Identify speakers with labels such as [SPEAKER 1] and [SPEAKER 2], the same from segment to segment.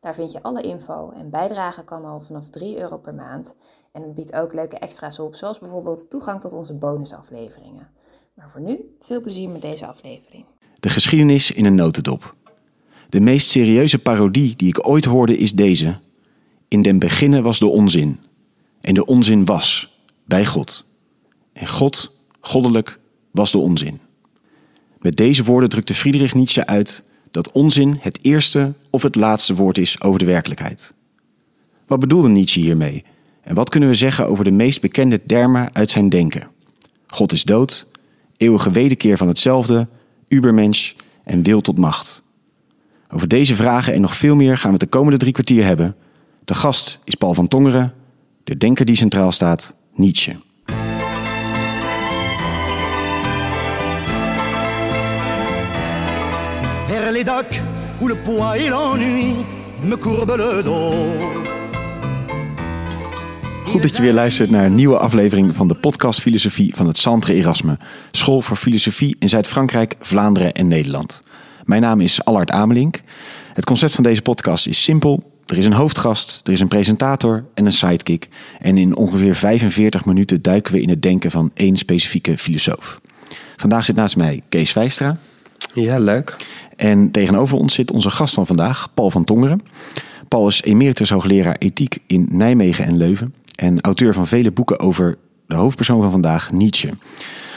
[SPEAKER 1] Daar vind je alle info en bijdragen kan al vanaf 3 euro per maand. En het biedt ook leuke extra's op, zoals bijvoorbeeld toegang tot onze bonusafleveringen. Maar voor nu, veel plezier met deze aflevering.
[SPEAKER 2] De geschiedenis in een notendop. De meest serieuze parodie die ik ooit hoorde is deze. In den beginnen was de onzin. En de onzin was bij God. En God, goddelijk, was de onzin. Met deze woorden drukte Friedrich Nietzsche uit dat onzin het eerste of het laatste woord is over de werkelijkheid. Wat bedoelde Nietzsche hiermee? En wat kunnen we zeggen over de meest bekende termen uit zijn denken? God is dood, eeuwige wederkeer van hetzelfde, ubermensch en wil tot macht. Over deze vragen en nog veel meer gaan we het de komende drie kwartier hebben. De gast is Paul van Tongeren, de denker die centraal staat, Nietzsche.
[SPEAKER 3] Où le poids et l'ennui me le dos.
[SPEAKER 2] Goed dat je weer luistert naar een nieuwe aflevering van de podcast Filosofie van het Centre Erasme, School voor Filosofie in Zuid-Frankrijk, Vlaanderen en Nederland. Mijn naam is Allard Amelink. Het concept van deze podcast is simpel. Er is een hoofdgast, er is een presentator en een sidekick. En in ongeveer 45 minuten duiken we in het denken van één specifieke filosoof. Vandaag zit naast mij Kees Vijstra.
[SPEAKER 4] Ja, leuk.
[SPEAKER 2] En tegenover ons zit onze gast van vandaag, Paul van Tongeren. Paul is emeritus hoogleraar ethiek in Nijmegen en Leuven. En auteur van vele boeken over de hoofdpersoon van vandaag, Nietzsche.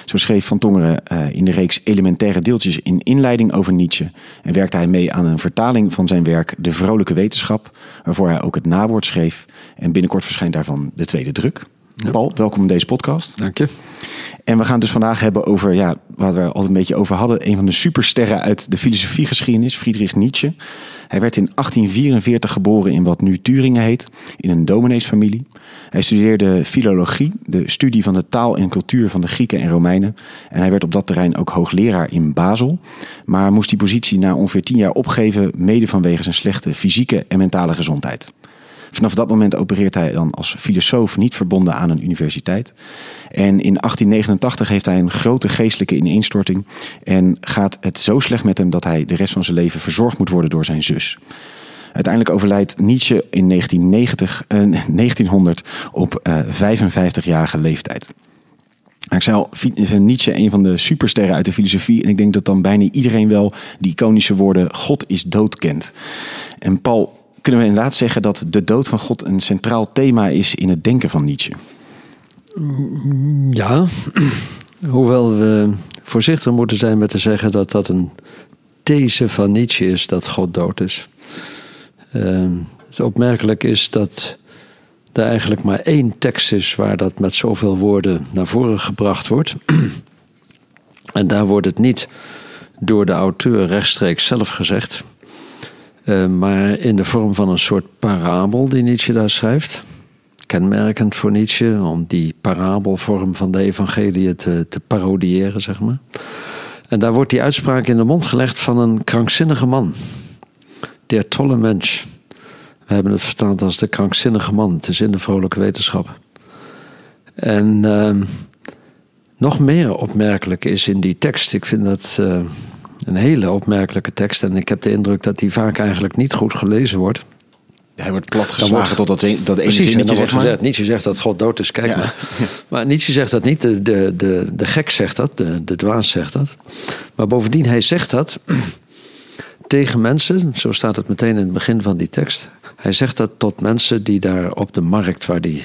[SPEAKER 2] Zo schreef Van Tongeren uh, in de reeks Elementaire Deeltjes in inleiding over Nietzsche. En werkte hij mee aan een vertaling van zijn werk De Vrolijke Wetenschap. Waarvoor hij ook het nawoord schreef. En binnenkort verschijnt daarvan de tweede druk. Ja. Paul, welkom in deze podcast.
[SPEAKER 4] Dank je.
[SPEAKER 2] En we gaan dus vandaag hebben over, ja, wat we altijd een beetje over hadden. Een van de supersterren uit de filosofiegeschiedenis, Friedrich Nietzsche. Hij werd in 1844 geboren in wat nu Turingen heet, in een domineesfamilie. Hij studeerde filologie, de studie van de taal en cultuur van de Grieken en Romeinen. En hij werd op dat terrein ook hoogleraar in Basel. Maar moest die positie na ongeveer tien jaar opgeven, mede vanwege zijn slechte fysieke en mentale gezondheid. Vanaf dat moment opereert hij dan als filosoof niet verbonden aan een universiteit. En in 1889 heeft hij een grote geestelijke ineenstorting. En gaat het zo slecht met hem dat hij de rest van zijn leven verzorgd moet worden door zijn zus. Uiteindelijk overlijdt Nietzsche in 1990, eh, 1900 op eh, 55-jarige leeftijd. Ik zei al, Nietzsche een van de supersterren uit de filosofie. En ik denk dat dan bijna iedereen wel die iconische woorden God is dood kent. En Paul, kunnen we inderdaad zeggen dat de dood van God een centraal thema is in het denken van Nietzsche?
[SPEAKER 4] Ja, hoewel we voorzichtig moeten zijn met te zeggen dat dat een these van Nietzsche is dat God dood is. Uh, het opmerkelijk is dat er eigenlijk maar één tekst is waar dat met zoveel woorden naar voren gebracht wordt. en daar wordt het niet door de auteur rechtstreeks zelf gezegd. Uh, maar in de vorm van een soort parabel die Nietzsche daar schrijft. Kenmerkend voor Nietzsche om die parabelvorm van de evangelie te, te parodiëren, zeg maar. En daar wordt die uitspraak in de mond gelegd van een krankzinnige man. Der tolle mens. We hebben het vertaald als de krankzinnige man. Het is in de vrolijke wetenschap. En uh, nog meer opmerkelijk is in die tekst. Ik vind dat uh, een hele opmerkelijke tekst. En ik heb de indruk dat die vaak eigenlijk niet goed gelezen wordt.
[SPEAKER 2] Hij wordt platgeslagen tot dat, dat ene
[SPEAKER 4] Precies,
[SPEAKER 2] zinnetje,
[SPEAKER 4] en dan
[SPEAKER 2] zeg
[SPEAKER 4] wordt
[SPEAKER 2] maar.
[SPEAKER 4] gezegd, Nietzsche zegt dat God dood is, kijk
[SPEAKER 2] Ja.
[SPEAKER 4] maar. Maar Nietzsche zegt dat niet, de, de, de, de gek zegt dat, de, de dwaas zegt dat. Maar bovendien, hij zegt dat tegen mensen, zo staat het meteen in het begin van die tekst. Hij zegt dat tot mensen die daar op de markt waar die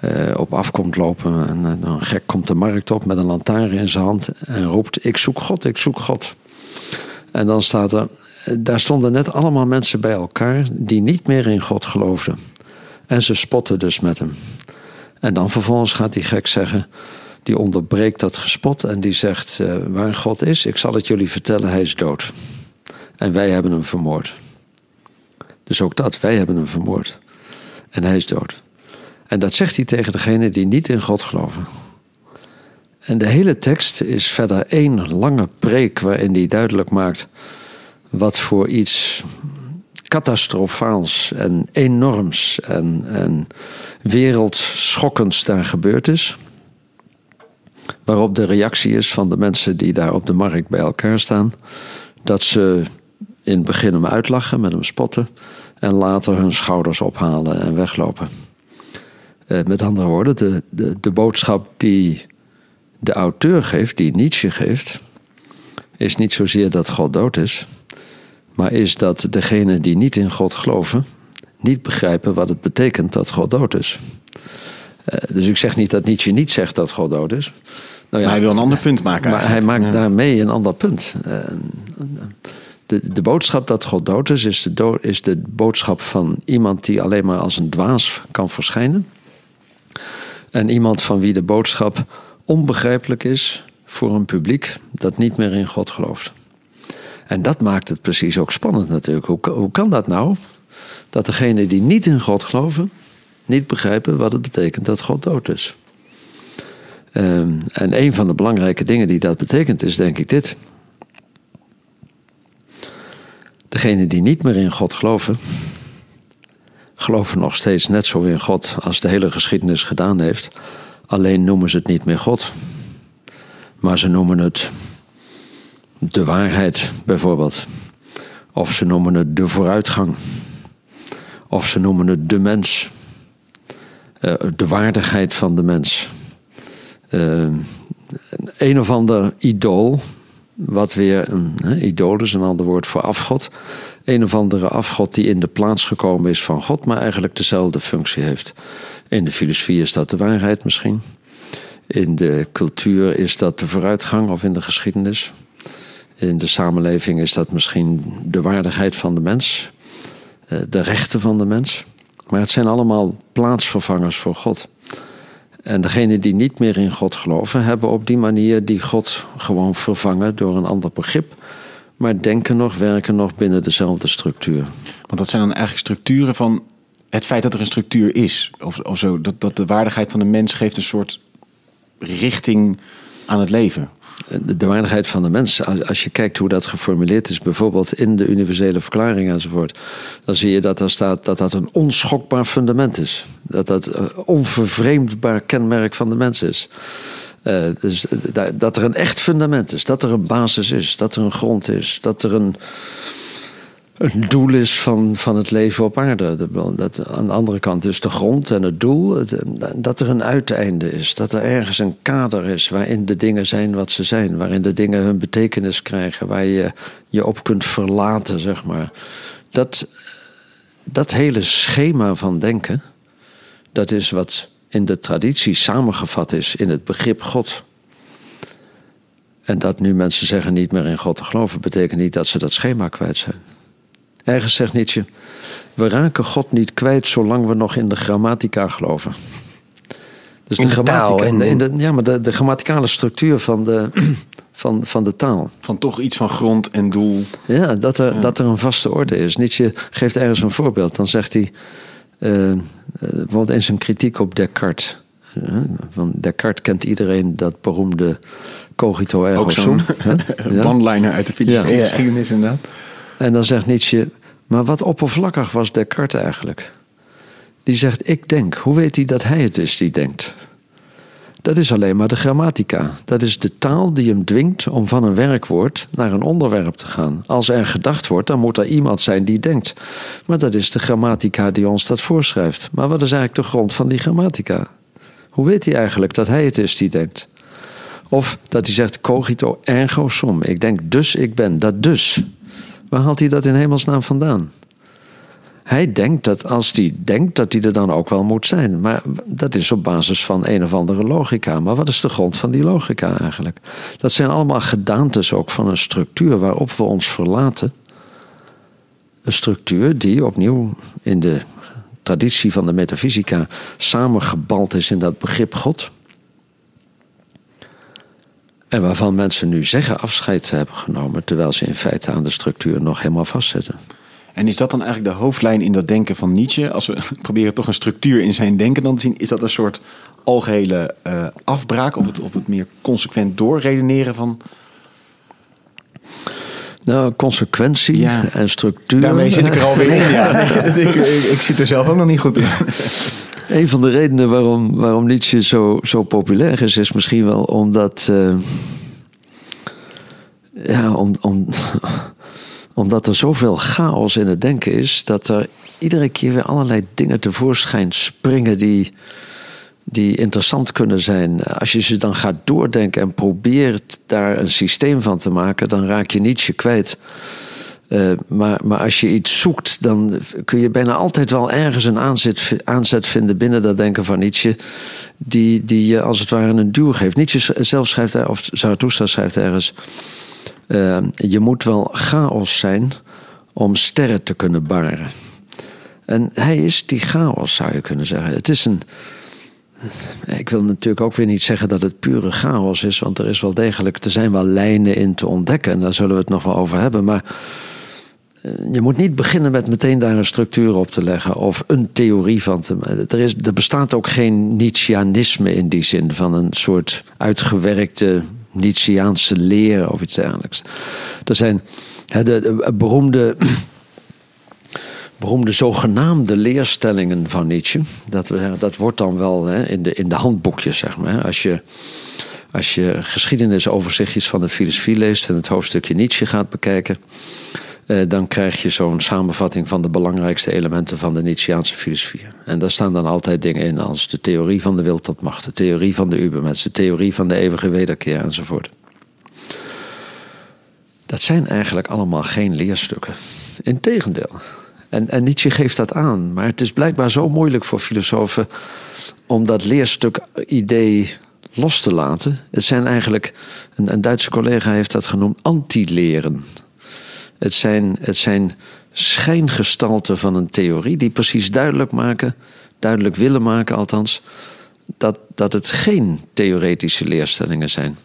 [SPEAKER 4] eh, op afkomt lopen. En eh, een gek komt de markt op met een lantaarn in zijn hand en roept: Ik zoek God, ik zoek God. En dan staat er, daar stonden net allemaal mensen bij elkaar die niet meer in God geloofden. En ze spotten dus met hem. En dan vervolgens gaat die gek zeggen, die onderbreekt dat gespot en die zegt, eh, waar God is, ik zal het jullie vertellen, hij is dood. En wij hebben hem vermoord. Dus ook dat, wij hebben hem vermoord. En hij is dood. En dat zegt hij tegen degene die niet in God geloven. En de hele tekst is verder één lange preek waarin hij duidelijk maakt wat voor iets catastrofaals en enorms en, en wereldschokkends daar gebeurd is. Waarop de reactie is van de mensen die daar op de markt bij elkaar staan, dat ze in het begin hem uitlachen, met hem spotten, en later hun schouders ophalen en weglopen. Eh, met andere woorden, de, de, de boodschap die de auteur geeft, die Nietzsche geeft, is niet zozeer dat God dood is, maar is dat degenen die niet in God geloven, niet begrijpen wat het betekent dat God dood is. Uh, dus ik zeg niet dat Nietzsche niet zegt dat God dood is.
[SPEAKER 2] Nou ja, maar hij wil een ander punt maken.
[SPEAKER 4] Maar hij maakt daarmee een ander punt. Uh, de, de boodschap dat God dood is, is de, is de boodschap van iemand die alleen maar als een dwaas kan verschijnen. En iemand van wie de boodschap onbegrijpelijk is voor een publiek dat niet meer in God gelooft. En dat maakt het precies ook spannend natuurlijk. Hoe, hoe kan dat nou? Dat degenen die niet in God geloven, niet begrijpen wat het betekent dat God dood is. Um, en een van de belangrijke dingen die dat betekent is denk ik dit. Degenen die niet meer in God geloven, geloven nog steeds net zo in God als de hele geschiedenis gedaan heeft. Alleen noemen ze het niet meer God. Maar ze noemen het de waarheid bijvoorbeeld. Of ze noemen het de vooruitgang. Of ze noemen het de mens. Uh, de waardigheid van de mens. Uh, een of ander idool wat weer een hè, idool is een ander woord voor afgod. Een of andere afgod die in de plaats gekomen is van God, maar eigenlijk dezelfde functie heeft. In de filosofie is dat de waarheid misschien. In de cultuur is dat de vooruitgang of in de geschiedenis. In de samenleving is dat misschien de waardigheid van de mens, eh, de rechten van de mens. Maar het zijn allemaal plaatsvervangers voor God. En degenen die niet meer in God geloven, hebben op die manier die God gewoon vervangen door een ander begrip. Maar denken nog, werken nog binnen dezelfde structuur.
[SPEAKER 2] Want dat zijn dan eigenlijk structuren van het feit dat er een structuur is. Of, of zo, dat, dat de waardigheid van de mens geeft een soort richting aan het leven
[SPEAKER 4] de, waardigheid van de mens, als, je kijkt hoe dat geformuleerd is, bijvoorbeeld in de universele verklaring enzovoort, dan zie je dat er staat dat dat een onschokbaar fundament is. Dat dat een onvervreemdbaar kenmerk van de mens is. Uh, dus dat er een echt fundament is, dat er een basis is, dat er een grond is, dat er een een doel is van, van het leven op aarde. Dat, aan de andere kant dus de grond en het doel. Dat er een uiteinde is. Dat er ergens een kader is waarin de dingen zijn wat ze zijn. Waarin de dingen hun betekenis krijgen. Waar je je op kunt verlaten, zeg maar. Dat, dat hele schema van denken. Dat is wat in de traditie samengevat is in het begrip God. En dat nu mensen zeggen niet meer in God te geloven, betekent niet dat ze dat schema kwijt zijn. Ergens zegt Nietzsche: We raken God niet kwijt zolang we nog in de grammatica geloven.
[SPEAKER 1] Dus in de, de grammatica, taal,
[SPEAKER 4] in de, ja, maar de, de grammaticale structuur van de, van, van de taal.
[SPEAKER 2] Van toch iets van grond en doel.
[SPEAKER 4] Ja, dat er, dat er een vaste orde is. Nietzsche geeft ergens een voorbeeld. Dan zegt hij, uh, bijvoorbeeld in zijn kritiek op Descartes. Uh, van Descartes kent iedereen dat beroemde cogito ergo sum.
[SPEAKER 2] one-liner uit de filosofie geschiedenis inderdaad.
[SPEAKER 4] En dan zegt Nietzsche, maar wat oppervlakkig was Descartes eigenlijk? Die zegt, ik denk. Hoe weet hij dat hij het is die denkt? Dat is alleen maar de grammatica. Dat is de taal die hem dwingt om van een werkwoord naar een onderwerp te gaan. Als er gedacht wordt, dan moet er iemand zijn die denkt. Maar dat is de grammatica die ons dat voorschrijft. Maar wat is eigenlijk de grond van die grammatica? Hoe weet hij eigenlijk dat hij het is die denkt? Of dat hij zegt cogito ergo sum. Ik denk dus ik ben. Dat dus. Waar haalt hij dat in hemelsnaam vandaan? Hij denkt dat als hij denkt, dat hij er dan ook wel moet zijn. Maar dat is op basis van een of andere logica. Maar wat is de grond van die logica eigenlijk? Dat zijn allemaal gedaantes ook van een structuur waarop we ons verlaten. Een structuur die opnieuw in de traditie van de metafysica samengebald is in dat begrip God. En waarvan mensen nu zeggen afscheid te hebben genomen, terwijl ze in feite aan de structuur nog helemaal vastzitten.
[SPEAKER 2] En is dat dan eigenlijk de hoofdlijn in dat denken van Nietzsche? Als we proberen toch een structuur in zijn denken dan te zien, is dat een soort algehele uh, afbraak op het, op het meer consequent doorredeneren van.
[SPEAKER 4] Nou, consequentie en structuur.
[SPEAKER 2] Daarmee zit ik er alweer in. Ja. ik, ik, zit er zelf ook nog niet goed in.
[SPEAKER 4] Een van de redenen waarom, waarom Nietzsche zo, zo populair is, is misschien wel omdat. Uh, ja, om, om, omdat er zoveel chaos in het denken is, dat er iedere keer weer allerlei dingen tevoorschijn springen die, die interessant kunnen zijn. Als je ze dan gaat doordenken en probeert daar een systeem van te maken, dan raak je Nietzsche kwijt. Uh, maar, maar als je iets zoekt, dan kun je bijna altijd wel ergens een aanzet, aanzet vinden binnen dat denken van Nietzsche, die, die je als het ware een duw geeft. Nietzsche zelf schrijft, of Zarathustra schrijft ergens. Uh, je moet wel chaos zijn om sterren te kunnen barren. En hij is die chaos, zou je kunnen zeggen. Het is een. Ik wil natuurlijk ook weer niet zeggen dat het pure chaos is, want er is wel degelijk, er zijn wel lijnen in te ontdekken en daar zullen we het nog wel over hebben. Maar eh, je moet niet beginnen met meteen daar een structuur op te leggen of een theorie van te er, is, er bestaat ook geen Nietzscheanisme in die zin van een soort uitgewerkte Nietzscheaanse leer of iets dergelijks. Er zijn de, de beroemde, beroemde zogenaamde leerstellingen van Nietzsche. Dat, dat wordt dan wel in, de, in de handboekjes, zeg maar. Als je, als je geschiedenisoverzichtjes van de filosofie leest en het hoofdstukje Nietzsche gaat bekijken. Eh, dan krijg je zo'n samenvatting van de belangrijkste elementen van de Nietzscheaanse filosofie. En daar staan dan altijd dingen in als de theorie van de wil tot macht, de theorie van de Ubermens, de theorie van de eeuwige wederkeer enzovoort. Dat zijn eigenlijk allemaal geen leerstukken. Integendeel. En, en Nietzsche geeft dat aan, maar het is blijkbaar zo moeilijk voor filosofen om dat leerstuk-idee los te laten. Het zijn eigenlijk, een, een Duitse collega heeft dat genoemd, anti-leren. Het zijn, het zijn schijngestalten van een theorie die precies duidelijk maken, duidelijk willen maken althans, dat, dat het geen theoretische leerstellingen zijn.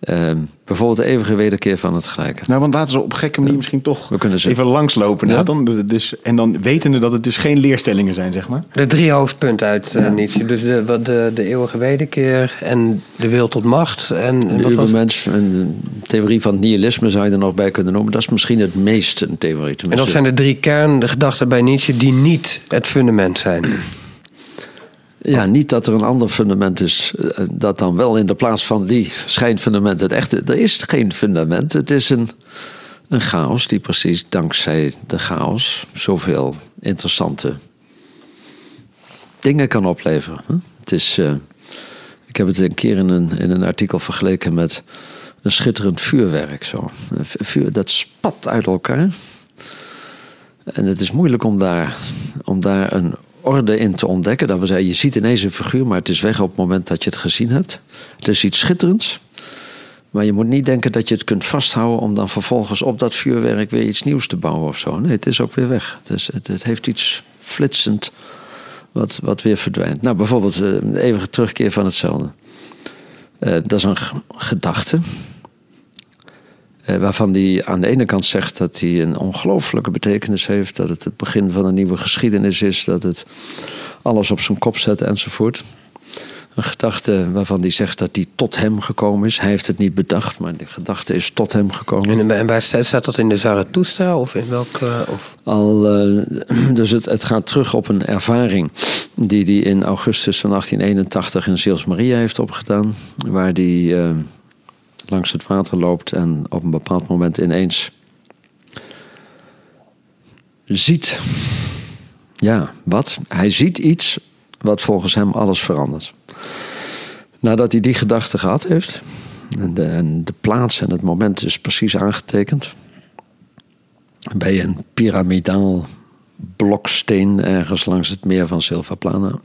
[SPEAKER 4] Uh, bijvoorbeeld de eeuwige wederkeer van het gelijke.
[SPEAKER 2] Nou, want laten ze op een gekke manier misschien toch We kunnen ze... even langslopen. Ja? Dan, dus, en dan wetende dat het dus geen leerstellingen zijn, zeg maar.
[SPEAKER 5] De drie hoofdpunten uit uh, Nietzsche. Dus de, de, de eeuwige wederkeer en de wil tot macht. En,
[SPEAKER 4] de wat was... en de theorie van het nihilisme zou je er nog bij kunnen noemen. Dat is misschien het meest een theorie.
[SPEAKER 5] En dat zijn de drie kerngedachten bij Nietzsche die niet het fundament zijn.
[SPEAKER 4] Ja, niet dat er een ander fundament is, eh, dat dan wel in de plaats van die schijnfundament het echte. Er is geen fundament. Het is een, een chaos die precies dankzij de chaos zoveel interessante dingen kan opleveren. Het is. Uh, ik heb het een keer in een, in een artikel vergeleken met een schitterend vuurwerk. Zo. Een vuur, dat spat uit elkaar. En het is moeilijk om daar, om daar een orde in te ontdekken. Dat we je ziet ineens een figuur, maar het is weg op het moment dat je het gezien hebt. Het is iets schitterends. Maar je moet niet denken dat je het kunt vasthouden om dan vervolgens op dat vuurwerk weer iets nieuws te bouwen of zo. Nee, het is ook weer weg. Het, het, het heeft iets flitsend wat, wat weer verdwijnt. Nou, bijvoorbeeld de eeuwige terugkeer van hetzelfde. Uh, dat is een gedachte. Eh, waarvan hij aan de ene kant zegt dat hij een ongelooflijke betekenis heeft. Dat het het begin van een nieuwe geschiedenis is. Dat het alles op zijn kop zet enzovoort. Een gedachte waarvan hij zegt dat hij tot hem gekomen is. Hij heeft het niet bedacht, maar de gedachte is tot hem gekomen.
[SPEAKER 5] En, waar staat dat in de Zarathustra of in welke? Of?
[SPEAKER 4] Al, uh, dus het, het gaat terug op een ervaring die hij in augustus van 1881 in Sils Maria heeft opgedaan. Waar hij... Uh, langs het water loopt en op een bepaald moment ineens ziet. Ja, wat? Hij ziet iets wat volgens hem alles verandert. Nadat hij die gedachte gehad heeft, en de, en de plaats en het moment is precies aangetekend, bij een piramidaal bloksteen ergens langs het meer van Silvaplana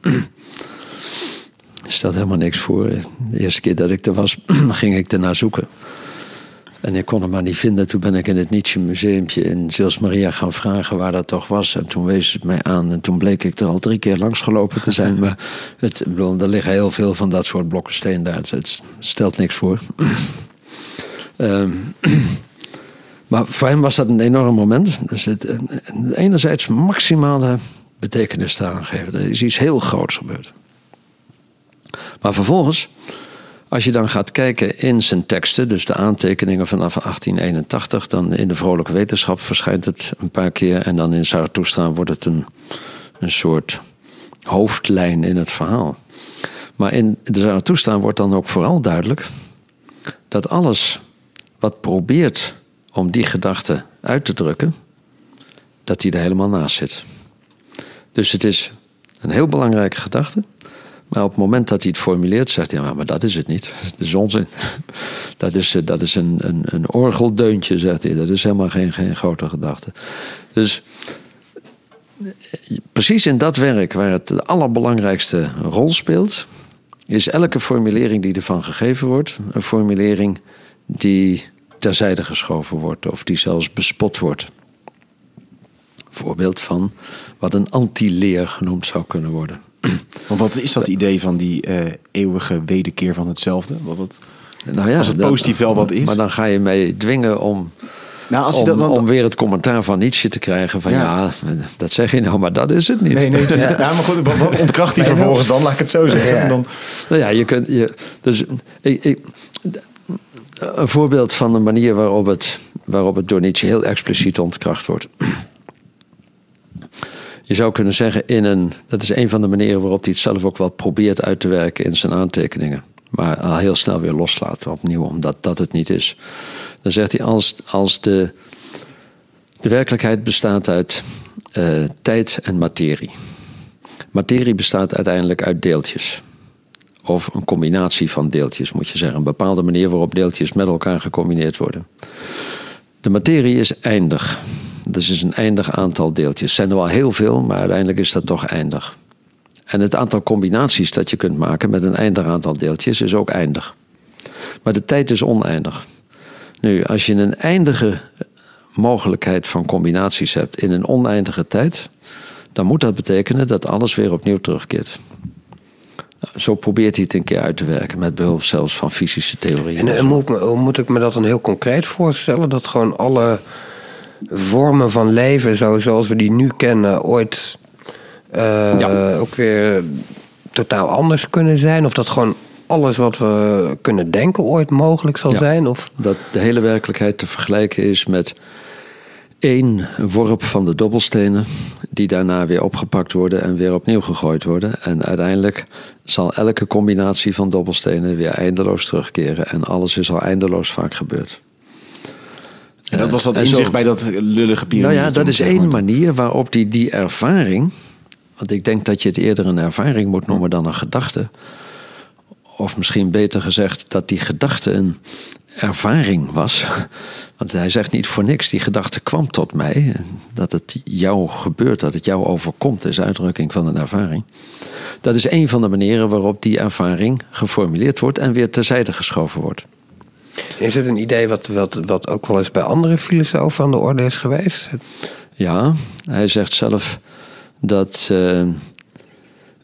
[SPEAKER 4] stelt helemaal niks voor. De eerste keer dat ik er was, ging ik ernaar zoeken. En ik kon hem maar niet vinden. Toen ben ik in het Nietzsche Museumpje in Sils Maria gaan vragen waar dat toch was. En toen wees het mij aan. En toen bleek ik er al drie keer langs gelopen te zijn. maar het, bedoel, er liggen heel veel van dat soort blokken steen daar. Het, stelt niks voor. um, Maar voor hem was dat een enorm moment. Een- een- enerzijds maximale betekenis daaraan geven. Er is iets heel groots gebeurd. Maar vervolgens, als je dan gaat kijken in zijn teksten, dus de aantekeningen vanaf 1881, dan in de Vrolijke Wetenschap verschijnt het een paar keer. En dan in Zarathustra wordt het een, een soort hoofdlijn in het verhaal. Maar in de Zarathustra wordt dan ook vooral duidelijk dat alles wat probeert om die gedachte uit te drukken, dat die er helemaal naast zit. Dus het is een heel belangrijke gedachte. Maar op het moment dat hij het formuleert, zegt hij: maar dat is het niet. Dat is onzin. Dat is, eh, dat is een, een, een orgeldeuntje, zegt hij. Dat is helemaal geen, geen grote gedachte. Dus precies in dat werk waar het de allerbelangrijkste rol speelt, is elke formulering die ervan gegeven wordt, een formulering die terzijde geschoven wordt of die zelfs bespot wordt. Voorbeeld van wat een antileer genoemd zou kunnen worden.
[SPEAKER 2] Want wat is dat idee van die eh, eeuwige wederkeer van hetzelfde? Wat, wat...
[SPEAKER 4] Nou ja,
[SPEAKER 2] Als het positief wel wat is.
[SPEAKER 4] Maar dan ga je mee dwingen om,
[SPEAKER 2] Nou, als
[SPEAKER 4] om,
[SPEAKER 2] dat dan...
[SPEAKER 4] om weer het commentaar van Nietzsche te krijgen van ja.
[SPEAKER 2] Ja.
[SPEAKER 4] dat zeg je nou, maar dat is het niet.
[SPEAKER 2] Nee, nee. Ja. maar goed, wat, ontkracht hij vervolgens dan? Laat ik het zo zeggen. En Dan,
[SPEAKER 4] Nou ja, je kunt. Je, dus, ik, ik, een voorbeeld van de manier waarop het, waarop het door Nietzsche heel expliciet ontkracht wordt. Je zou kunnen zeggen, in een, dat is een van de manieren waarop hij het zelf ook wel probeert uit te werken in zijn aantekeningen. Maar al heel snel weer loslaat opnieuw, omdat dat het niet is. Dan zegt hij, als, als de, de werkelijkheid bestaat uit eh, tijd en materie. Materie bestaat uiteindelijk uit deeltjes. Of een combinatie van deeltjes, moet je zeggen. Een bepaalde manier waarop deeltjes met elkaar gecombineerd worden. De materie is eindig. Dus is een eindig aantal deeltjes. Er zijn er wel heel veel, maar uiteindelijk is dat toch eindig. En het aantal combinaties dat je kunt maken met een eindig aantal deeltjes is ook eindig. Maar de tijd is oneindig. Nu, als je een eindige mogelijkheid van combinaties hebt in een oneindige tijd, dan moet dat betekenen dat alles weer opnieuw terugkeert. Nou, Zo probeert hij het een keer uit te werken, met behulp zelfs van fysische theorieën.
[SPEAKER 5] En, en moet, ik me- hoe moet ik me dat dan heel concreet voorstellen? Dat gewoon alle vormen van leven, zo, zoals we die nu kennen, ooit eh,
[SPEAKER 4] Ja.
[SPEAKER 5] ook weer totaal anders kunnen zijn? Of dat gewoon alles wat we kunnen denken ooit mogelijk zal
[SPEAKER 4] Ja.
[SPEAKER 5] zijn? Of,
[SPEAKER 4] dat de hele werkelijkheid te vergelijken is met één worp van de dobbelstenen, die daarna weer opgepakt worden en weer opnieuw gegooid worden. En uiteindelijk zal elke combinatie van dobbelstenen weer eindeloos terugkeren. En alles is al eindeloos vaak gebeurd.
[SPEAKER 2] en dat was dat
[SPEAKER 4] En zo-
[SPEAKER 2] inzicht bij dat lullige piramide.
[SPEAKER 4] Nou ja, dat is één manier waarop die, die ervaring. Want ik denk dat je het eerder een ervaring moet noemen dan een gedachte. Of misschien beter gezegd dat die gedachte een ervaring was. Want hij zegt niet voor niks, die gedachte kwam tot mij. Dat het jou gebeurt, dat het jou overkomt, is uitdrukking van een ervaring. Dat is een van de manieren waarop die ervaring geformuleerd wordt en weer terzijde geschoven wordt.
[SPEAKER 5] is het een idee wat, wat, wat ook wel eens bij andere filosofen aan de orde is geweest?
[SPEAKER 4] Ja, hij zegt zelf dat eh,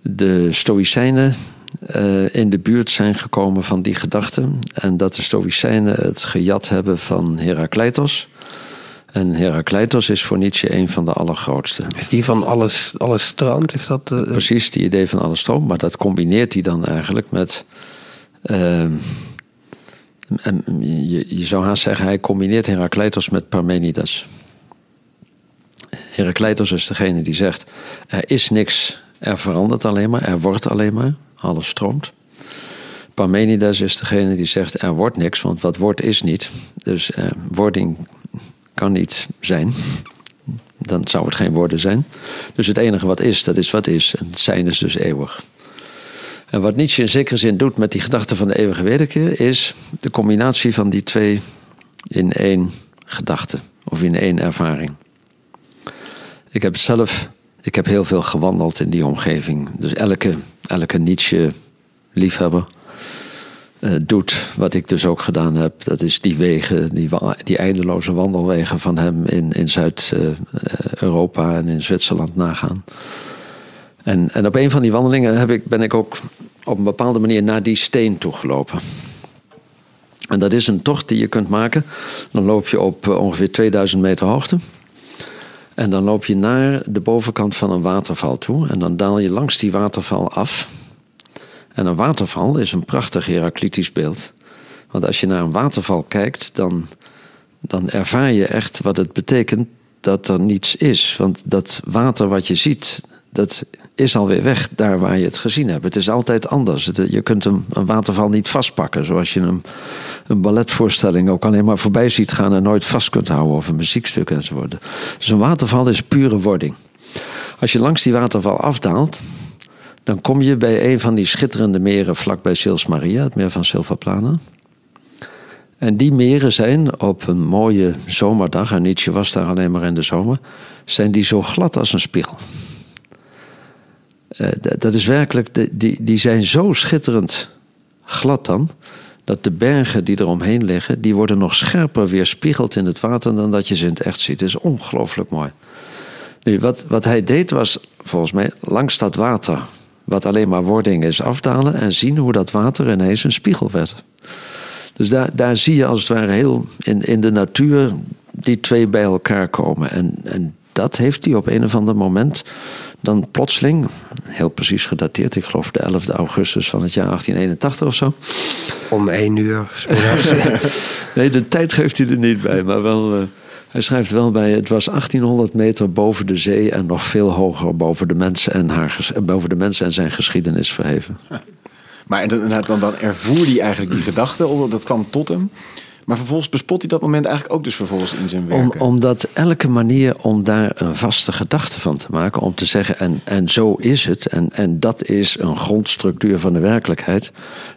[SPEAKER 4] de Stoïcijnen eh, in de buurt zijn gekomen van die gedachten. En dat de Stoïcijnen het gejat hebben van Herakleitos. En Herakleitos is voor Nietzsche een van de allergrootste.
[SPEAKER 5] Is die van alles, alles stroomt? Is dat, eh,
[SPEAKER 4] Precies, die idee van alles stroom. Maar dat combineert hij dan eigenlijk met. ehm, en je, je zou haast zeggen, hij combineert Herakleitos met Parmenides. Herakleitos is degene die zegt: er is niks, er verandert alleen maar, er wordt alleen maar, alles stroomt. Parmenides is degene die zegt: er wordt niks, want wat wordt is niet. Dus eh, wording kan niet zijn. Dan zou het geen worden zijn. Dus het enige wat is, dat is wat is. En zijn is dus eeuwig. En wat Nietzsche in zekere zin doet met die gedachte van de eeuwige wederkeer, is de combinatie van die twee in één gedachte of in één ervaring. Ik heb zelf, ik heb heel veel gewandeld in die omgeving. Dus elke, elke Nietzsche-liefhebber eh, doet wat ik dus ook gedaan heb. Dat is die wegen, die, die eindeloze wandelwegen van hem in, in Zuid-Europa en in Zwitserland nagaan. En, en op een van die wandelingen heb ik, ben ik ook op een bepaalde manier naar die steen toegelopen. En dat is een tocht die je kunt maken. Dan loop je op eh, ongeveer 2000 meter hoogte. En dan loop je naar de bovenkant van een waterval toe. En dan daal je langs die waterval af. En een waterval is een prachtig Heraklitisch beeld. Want als je naar een waterval kijkt, dan, dan ervaar je echt wat het betekent dat er niets is. Want dat water wat je ziet, dat is alweer weg daar waar je het gezien hebt. Het is altijd anders. Je kunt een, een waterval niet vastpakken, zoals je een, een balletvoorstelling ook alleen maar voorbij ziet gaan en nooit vast kunt houden, of een muziekstuk enzovoort. Dus een waterval is pure wording. Als je langs die waterval afdaalt, dan kom je bij een van die schitterende meren vlakbij Sils Maria, het meer van Silvaplana. En die meren zijn op een mooie zomerdag, en Nietzsche was daar alleen maar in de zomer, zijn die zo glad als een spiegel. Eh, dat is werkelijk, die, die zijn zo schitterend glad dan, dat de bergen die eromheen liggen, die worden nog scherper weerspiegeld in het water dan dat je ze in het echt ziet. Het is ongelooflijk mooi. Nu, wat, wat hij deed was volgens mij langs dat water, wat alleen maar wording is, afdalen en zien hoe dat water ineens een spiegel werd. Dus daar, daar zie je als het ware heel in, in de natuur die twee bij elkaar komen. En, en dat heeft hij op een of ander moment dan plotseling, heel precies gedateerd, ik geloof de 11 augustus van het jaar 1881 of zo.
[SPEAKER 5] Om één uur.
[SPEAKER 4] Nee, de tijd geeft hij er niet bij, maar wel. eh, hij schrijft wel bij: het was 1800 meter boven de zee en nog veel hoger boven de mensen en, haar, ges- boven de mensen en zijn geschiedenis verheven.
[SPEAKER 2] Maar dan, dan, dan, dan ervoer hij eigenlijk die gedachte, of dat kwam tot hem. Maar vervolgens bespot hij dat moment eigenlijk ook dus vervolgens in zijn
[SPEAKER 4] Om,
[SPEAKER 2] werken.
[SPEAKER 4] omdat elke manier om daar een vaste gedachte van te maken, om te zeggen en, en zo is het, en, en dat is een grondstructuur van de werkelijkheid,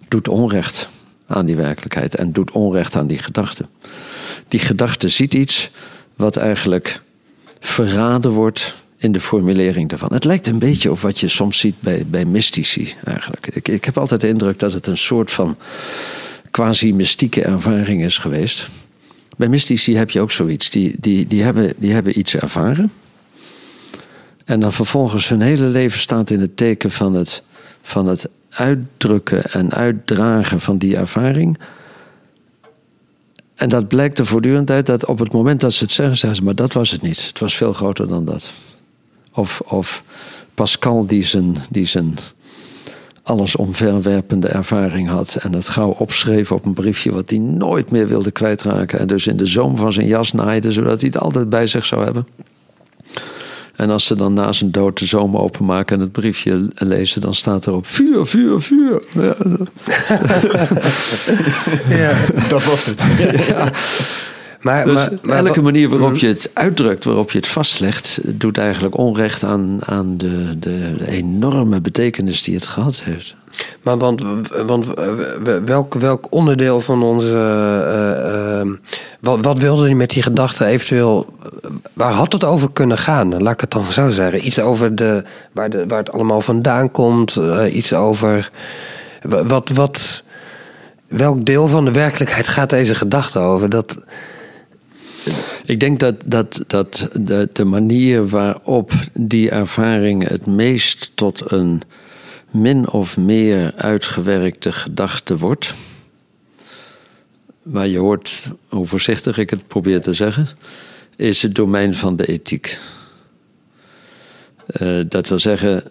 [SPEAKER 4] doet onrecht aan die werkelijkheid en doet onrecht aan die gedachte. Die gedachte ziet iets wat eigenlijk verraden wordt in de formulering daarvan. Het lijkt een beetje op wat je soms ziet bij, bij mystici eigenlijk. Ik, ik heb altijd de indruk dat het een soort van quasi-mystieke ervaring is geweest. Bij mystici heb je ook zoiets. Die, die, die, hebben, die hebben iets ervaren. En dan vervolgens hun hele leven staat in het teken van het, van het uitdrukken en uitdragen van die ervaring. En dat blijkt er voortdurend uit dat op het moment dat ze het zeggen, zeggen ze, maar dat was het niet. Het was veel groter dan dat. Of, of Pascal die zijn, die zijn alles omverwerpende ervaring had. En dat gauw opschreef op een briefje wat hij nooit meer wilde kwijtraken. En dus in de zoom van zijn jas naaide, zodat hij het altijd bij zich zou hebben. En als ze dan na zijn dood de zoom openmaken en het briefje lezen, dan staat erop vuur, vuur, vuur. Ja,
[SPEAKER 2] Dat was het.
[SPEAKER 5] Maar,
[SPEAKER 4] dus
[SPEAKER 5] maar, maar
[SPEAKER 4] elke manier waarop je het uitdrukt, waarop je het vastlegt, doet eigenlijk onrecht aan, aan de, de, de enorme betekenis die het gehad heeft.
[SPEAKER 5] Maar want, want welk, welk onderdeel van onze. eh, eh, wat, wat wilde hij met die gedachte eventueel. Waar had het over kunnen gaan? Laat ik het dan zo zeggen. Iets over de, waar, de, waar het allemaal vandaan komt. eh, iets over. wa- Wat, wat, welk deel van de werkelijkheid gaat deze gedachte over? Dat,
[SPEAKER 4] Ik denk dat, dat, dat de, de manier waarop die ervaring het meest tot een min of meer uitgewerkte gedachte wordt. Maar je hoort hoe voorzichtig ik het probeer te zeggen, is het domein van de ethiek. Eh, dat wil zeggen,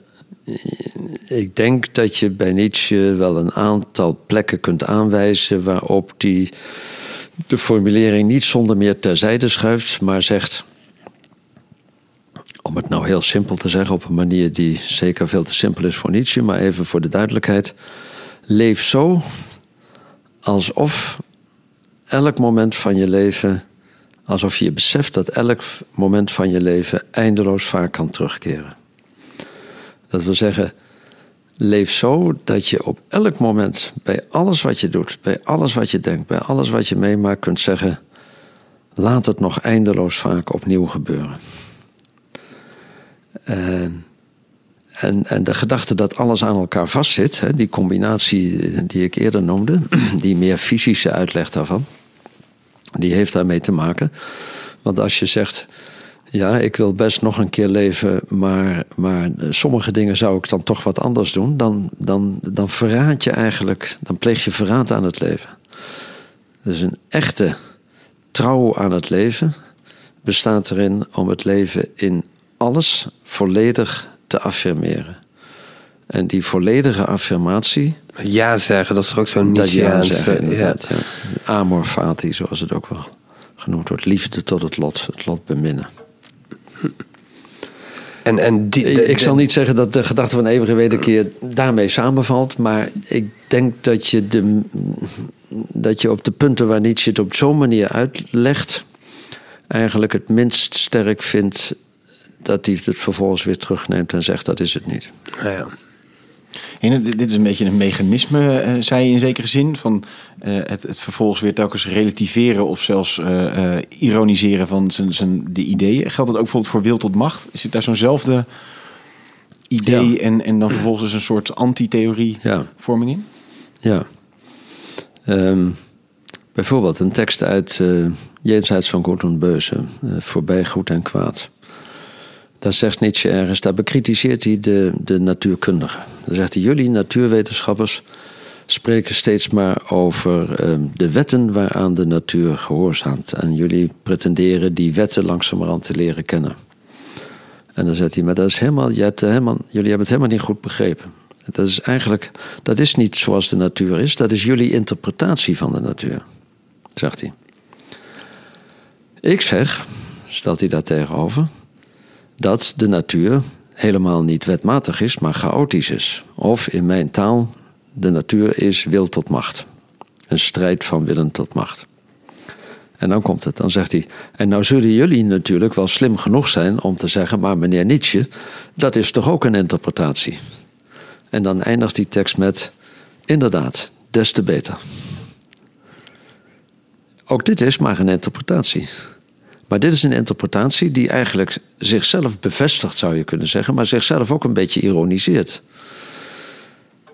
[SPEAKER 4] ik denk dat je bij Nietzsche wel een aantal plekken kunt aanwijzen waarop die de formulering niet zonder meer terzijde schuift, maar zegt, om het nou heel simpel te zeggen, op een manier die zeker veel te simpel is voor Nietzsche, maar even voor de duidelijkheid, leef zo alsof elk moment van je leven, alsof je beseft dat elk moment van je leven eindeloos vaak kan terugkeren. Dat wil zeggen, leef zo dat je op elk moment, bij alles wat je doet, bij alles wat je denkt, bij alles wat je meemaakt, kunt zeggen: laat het nog eindeloos vaak opnieuw gebeuren. En, en, en de gedachte dat alles aan elkaar vastzit, hè, die combinatie die ik eerder noemde, die meer fysische uitleg daarvan, die heeft daarmee te maken. Want als je zegt, ja, ik wil best nog een keer leven, maar, maar sommige dingen zou ik dan toch wat anders doen. Dan, dan, dan verraad je eigenlijk, dan pleeg je verraad aan het leven. Dus een echte trouw aan het leven bestaat erin om het leven in alles volledig te affirmeren. En die volledige affirmatie,
[SPEAKER 5] Ja zeggen, dat is toch ook zo'n
[SPEAKER 4] dat ja zeggen,
[SPEAKER 5] ja.
[SPEAKER 4] inderdaad. Ja. Amor fati, zoals het ook wel genoemd wordt. Liefde tot het lot, het lot beminnen.
[SPEAKER 5] En, en die, de-
[SPEAKER 4] ik zal niet zeggen dat de gedachte van eeuwige wederkeer daarmee samenvalt, maar ik denk dat je, de, dat je op de punten waar Nietzsche het op zo'n manier uitlegt, eigenlijk het minst sterk vindt dat hij het vervolgens weer terugneemt en zegt dat is het niet.
[SPEAKER 5] Nou ja.
[SPEAKER 2] En dit is een beetje een mechanisme, eh, zei je in zekere zin, van eh, het, het vervolgens weer telkens relativeren of zelfs eh, ironiseren van zijn, zijn, de ideeën. Geldt dat ook bijvoorbeeld voor wil tot macht? Zit daar zo'nzelfde idee
[SPEAKER 4] Ja.
[SPEAKER 2] en, en dan vervolgens dus een soort anti-theorie
[SPEAKER 4] Ja.
[SPEAKER 2] vorming in?
[SPEAKER 4] Ja. Ehm, bijvoorbeeld een tekst uit Jenseits van Goed en Beuze, Voorbij Goed en Kwaad. Daar zegt Nietzsche ergens, daar bekritiseert hij de, de natuurkundigen. Dan zegt hij, jullie natuurwetenschappers spreken steeds maar over ehm, de wetten waaraan de natuur gehoorzaamt. En jullie pretenderen die wetten langzamerhand te leren kennen. En dan zegt hij, maar dat is helemaal, je hebt helemaal, jullie hebben het helemaal niet goed begrepen. Dat is eigenlijk, dat is niet zoals de natuur is, dat is jullie interpretatie van de natuur, zegt hij. Ik zeg, stelt hij daar tegenover, dat de natuur helemaal niet wetmatig is, maar chaotisch is. Of in mijn taal, de natuur is wil tot macht. Een strijd van willen tot macht. En dan komt het, dan zegt hij. En nou zullen jullie natuurlijk wel slim genoeg zijn om te zeggen, maar meneer Nietzsche, dat is toch ook een interpretatie. En dan eindigt die tekst met: inderdaad, des te beter. Ook dit is maar een interpretatie. Maar dit is een interpretatie die eigenlijk zichzelf bevestigt, zou je kunnen zeggen, maar zichzelf ook een beetje ironiseert.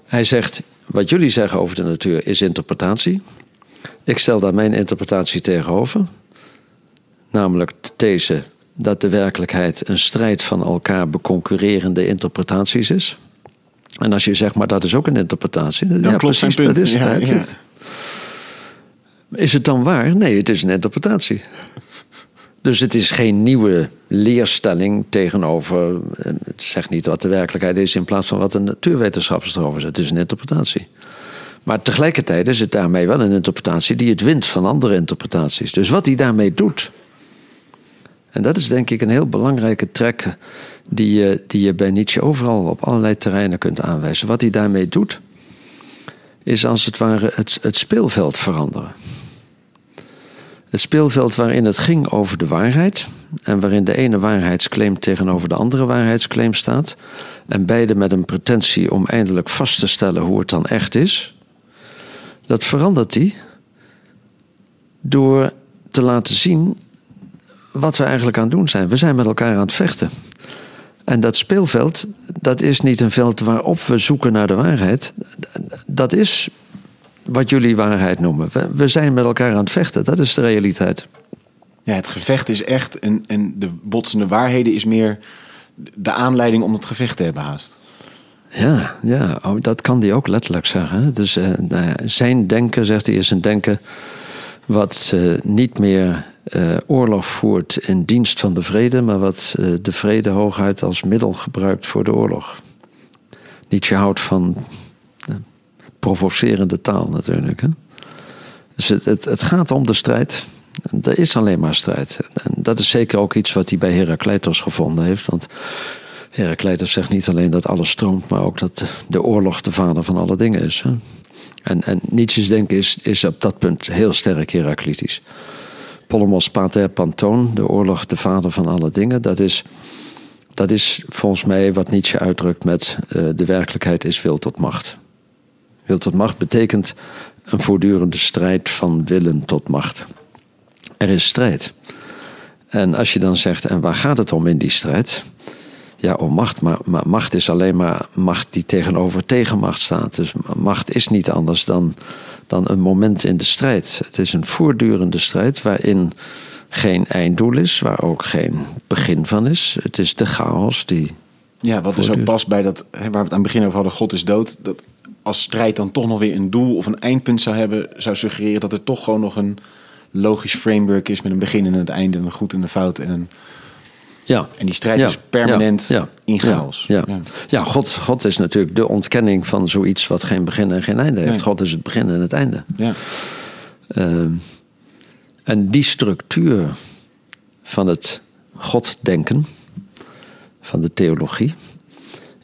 [SPEAKER 4] Hij zegt: Wat jullie zeggen over de natuur is interpretatie. Ik stel daar mijn interpretatie tegenover. Namelijk de these dat de werkelijkheid een strijd van elkaar beconcurrerende interpretaties is. En als je zegt, maar dat is ook een interpretatie.
[SPEAKER 2] Dan
[SPEAKER 4] ja,
[SPEAKER 2] klopt zijn
[SPEAKER 4] precies,
[SPEAKER 2] punt.
[SPEAKER 4] dat is,
[SPEAKER 2] Ja.
[SPEAKER 4] Is het dan waar? Nee, het is een interpretatie. Dus het is geen nieuwe leerstelling tegenover. eh, Het zegt niet wat de werkelijkheid is in plaats van wat de natuurwetenschappers erover zeggen. Het is een interpretatie. Maar tegelijkertijd is het daarmee wel een interpretatie die het wint van andere interpretaties. Dus wat hij daarmee doet. En dat is denk ik een heel belangrijke trek die je, die je bij Nietzsche overal op allerlei terreinen kunt aanwijzen. Wat hij daarmee doet, is als het ware het, het speelveld veranderen. Het speelveld waarin het ging over de waarheid. En waarin de ene waarheidsclaim tegenover de andere waarheidsclaim staat. En beide met een pretentie om eindelijk vast te stellen hoe het dan echt is. Dat verandert hij door te laten zien wat we eigenlijk aan het doen zijn. We zijn met elkaar aan het vechten. En dat speelveld, dat is niet een veld waarop we zoeken naar de waarheid. Dat is wat jullie waarheid noemen. We, we zijn met elkaar aan het vechten. Dat is de realiteit.
[SPEAKER 2] Ja, het gevecht is echt en, en de botsende waarheden is meer de aanleiding om het gevecht te hebben haast.
[SPEAKER 4] Ja, ja oh, dat kan hij ook letterlijk zeggen. Dus eh, nou ja, zijn denken, zegt hij, is een denken wat eh, niet meer eh, oorlog voert in dienst van de vrede, maar wat de vrede hooguit als middel gebruikt voor de oorlog. Nietzsche houdt van provocerende taal natuurlijk. Hè? Dus het, het, gaat om de strijd. Er is alleen maar strijd. En dat is zeker ook iets wat hij bij Heracleitos gevonden heeft. Want Heracleitos zegt niet alleen dat alles stroomt, maar ook dat de oorlog de vader van alle dingen is. Hè? En, en Nietzsche's denken is, is op dat punt heel sterk Heraclitisch. Polemos pater pantoon, de oorlog de vader van alle dingen, dat is, dat is volgens mij wat Nietzsche uitdrukt met eh, de werkelijkheid is wil tot macht. Wil tot macht betekent een voortdurende strijd van willen tot macht. Er is strijd. En als je dan zegt, en waar gaat het om in die strijd? Ja, om macht, maar, maar macht is alleen maar macht die tegenover tegenmacht staat. Dus macht is niet anders dan, dan een moment in de strijd. Het is een voortdurende strijd waarin geen einddoel is, waar ook geen begin van is. Het is de chaos die.
[SPEAKER 2] Ja, wat dus ook past bij dat, waar we het aan het begin over hadden, God is dood. Dat als strijd dan toch nog weer een doel of een eindpunt zou hebben, zou suggereren dat er toch gewoon nog een logisch framework is met een begin en een einde, een goed en een fout. En, een,
[SPEAKER 4] Ja.
[SPEAKER 2] en die strijd
[SPEAKER 4] Ja,
[SPEAKER 2] is permanent
[SPEAKER 4] ja, ja,
[SPEAKER 2] in chaos.
[SPEAKER 4] Ja, ja. ja God, God is natuurlijk de ontkenning van zoiets wat geen begin en geen einde heeft.
[SPEAKER 2] Nee.
[SPEAKER 4] God is het begin en het einde.
[SPEAKER 2] Ja.
[SPEAKER 4] Ehm, en die structuur van het Goddenken, van de theologie,